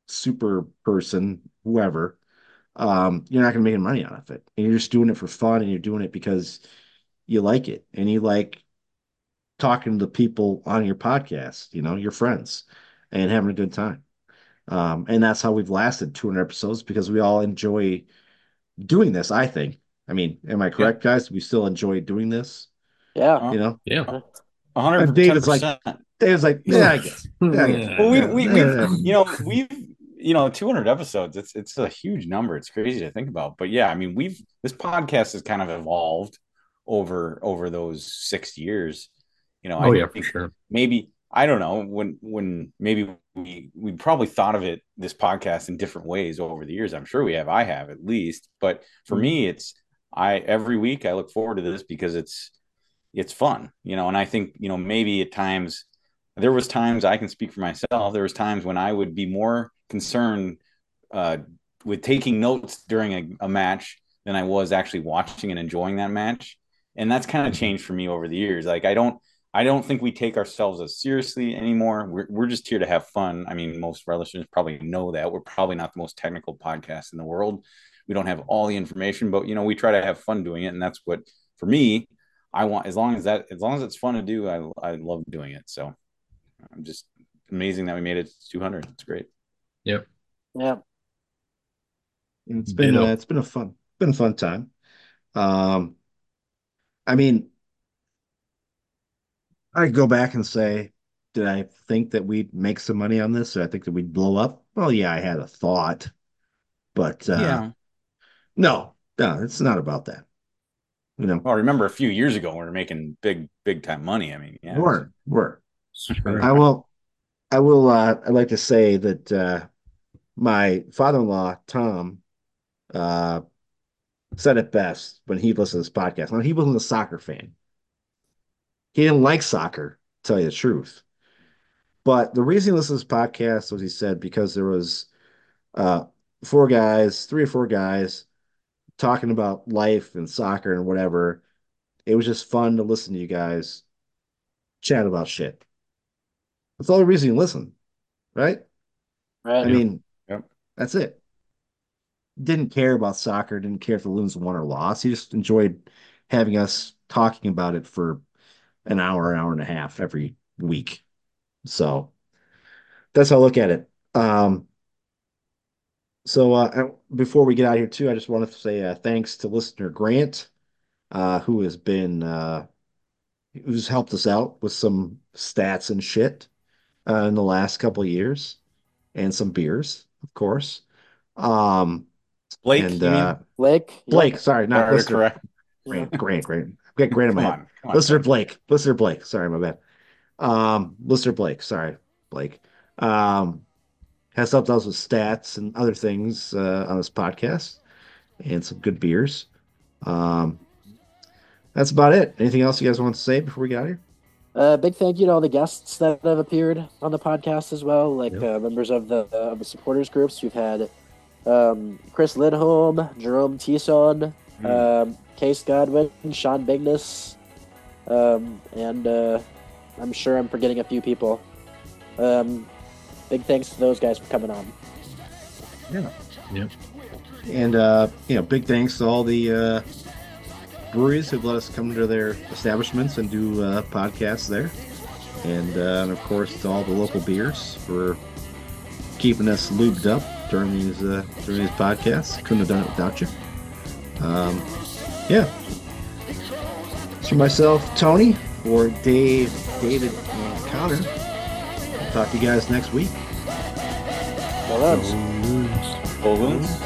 super person whoever um, you're not going to make any money out of it and you're just doing it for fun and you're doing it because you like it and you like talking to the people on your podcast you know your friends and having a good time um, and that's how we've lasted 200 episodes because we all enjoy doing this i think I mean, am I correct, yeah. guys? We still enjoy doing this. Yeah. You know? Yeah. 100 David's like, David's like, yeah, I guess. Yeah, I guess. Well, we, we, we, you know, we've, you know, 200 episodes. It's, it's a huge number. It's crazy to think about. But yeah, I mean, we've, this podcast has kind of evolved over, over those six years. You know, oh, I yeah, for sure. Maybe, I don't know when when maybe we we probably thought of it this podcast in different ways over the years. I'm sure we have. I have at least. But for mm-hmm. me, it's I every week I look forward to this because it's it's fun, you know. And I think you know maybe at times there was times I can speak for myself. There was times when I would be more concerned uh, with taking notes during a, a match than I was actually watching and enjoying that match. And that's kind of changed for me over the years. Like I don't I don't think we take ourselves as seriously anymore. We're, we're just here to have fun. I mean, most of our listeners probably know that. We're probably not the most technical podcast in the world we don't have all the information, but you know, we try to have fun doing it, and that's what for me, I want. As long as that, as long as it's fun to do, I I love doing it. So I'm just amazing that we made it to 200. It's great. Yep. yep It's been Ditto. uh, it's been a fun been a fun time. Um, I mean, I go back and say, did I think that we'd make some money on this? Or I think that we'd blow up? Well, yeah, I had a thought, but uh, no, no, it's not about that. You know, Well, remember a few years ago when we were making big, big time money. I mean, yeah. we're we're. Sure. I will, I will. Uh, I'd like to say that uh, my father-in-law Tom uh, said it best when he listened to this podcast. Now he wasn't a soccer fan. He didn't like soccer, to tell you the truth. But the reason he listened to this podcast was he said because there was uh, four guys, three or four guys talking about life and soccer and whatever. It was just fun to listen to you guys chat about shit. That's all the only reason you listen, right? Right. I mean, Yep. that's it. Didn't care about soccer, didn't care if the Loons won or lost. He just enjoyed having us talking about it for an hour, hour and a half every week. So that's how I look at it. Um, so uh, before we get out of here, too, I just wanted to say uh, thanks to listener Grant, uh, who has been uh, who's helped us out with some stats and shit uh, in the last couple years, and some beers, of course. Um, Blake, and uh, Blake. yep. Blake, sorry, not Or listener correct. Grant, Grant, Grant. I've got Grant in my on. head. On. Listener Blake, listener Blake. Sorry, my bad. Um, listener Blake, sorry, Blake. Um, has helped us with stats and other things uh, on this podcast, and some good beers. Um, that's about it. Anything else you guys want to say before we get out of here? Uh, big thank you to all the guests that have appeared on the podcast as well, like Yep. uh, members of the uh, of the supporters groups. We've had um, Chris Lindholm, Jerome Tison, Hmm. um, Case Godwin, Sean Bigness, um, and uh, I'm sure I'm forgetting a few people. Um, big thanks to those guys for coming on. Yeah. And uh, you know, big thanks to all the uh, breweries who've let us come to their establishments and do uh, podcasts there, and, uh, and of course to all the local beers for keeping us lubed up during these uh, during these podcasts. Couldn't have done it without you. Um, yeah. For myself, Tony, or Dave, David, and Connor. I'll talk to you guys next week. Well, that's- Balloons.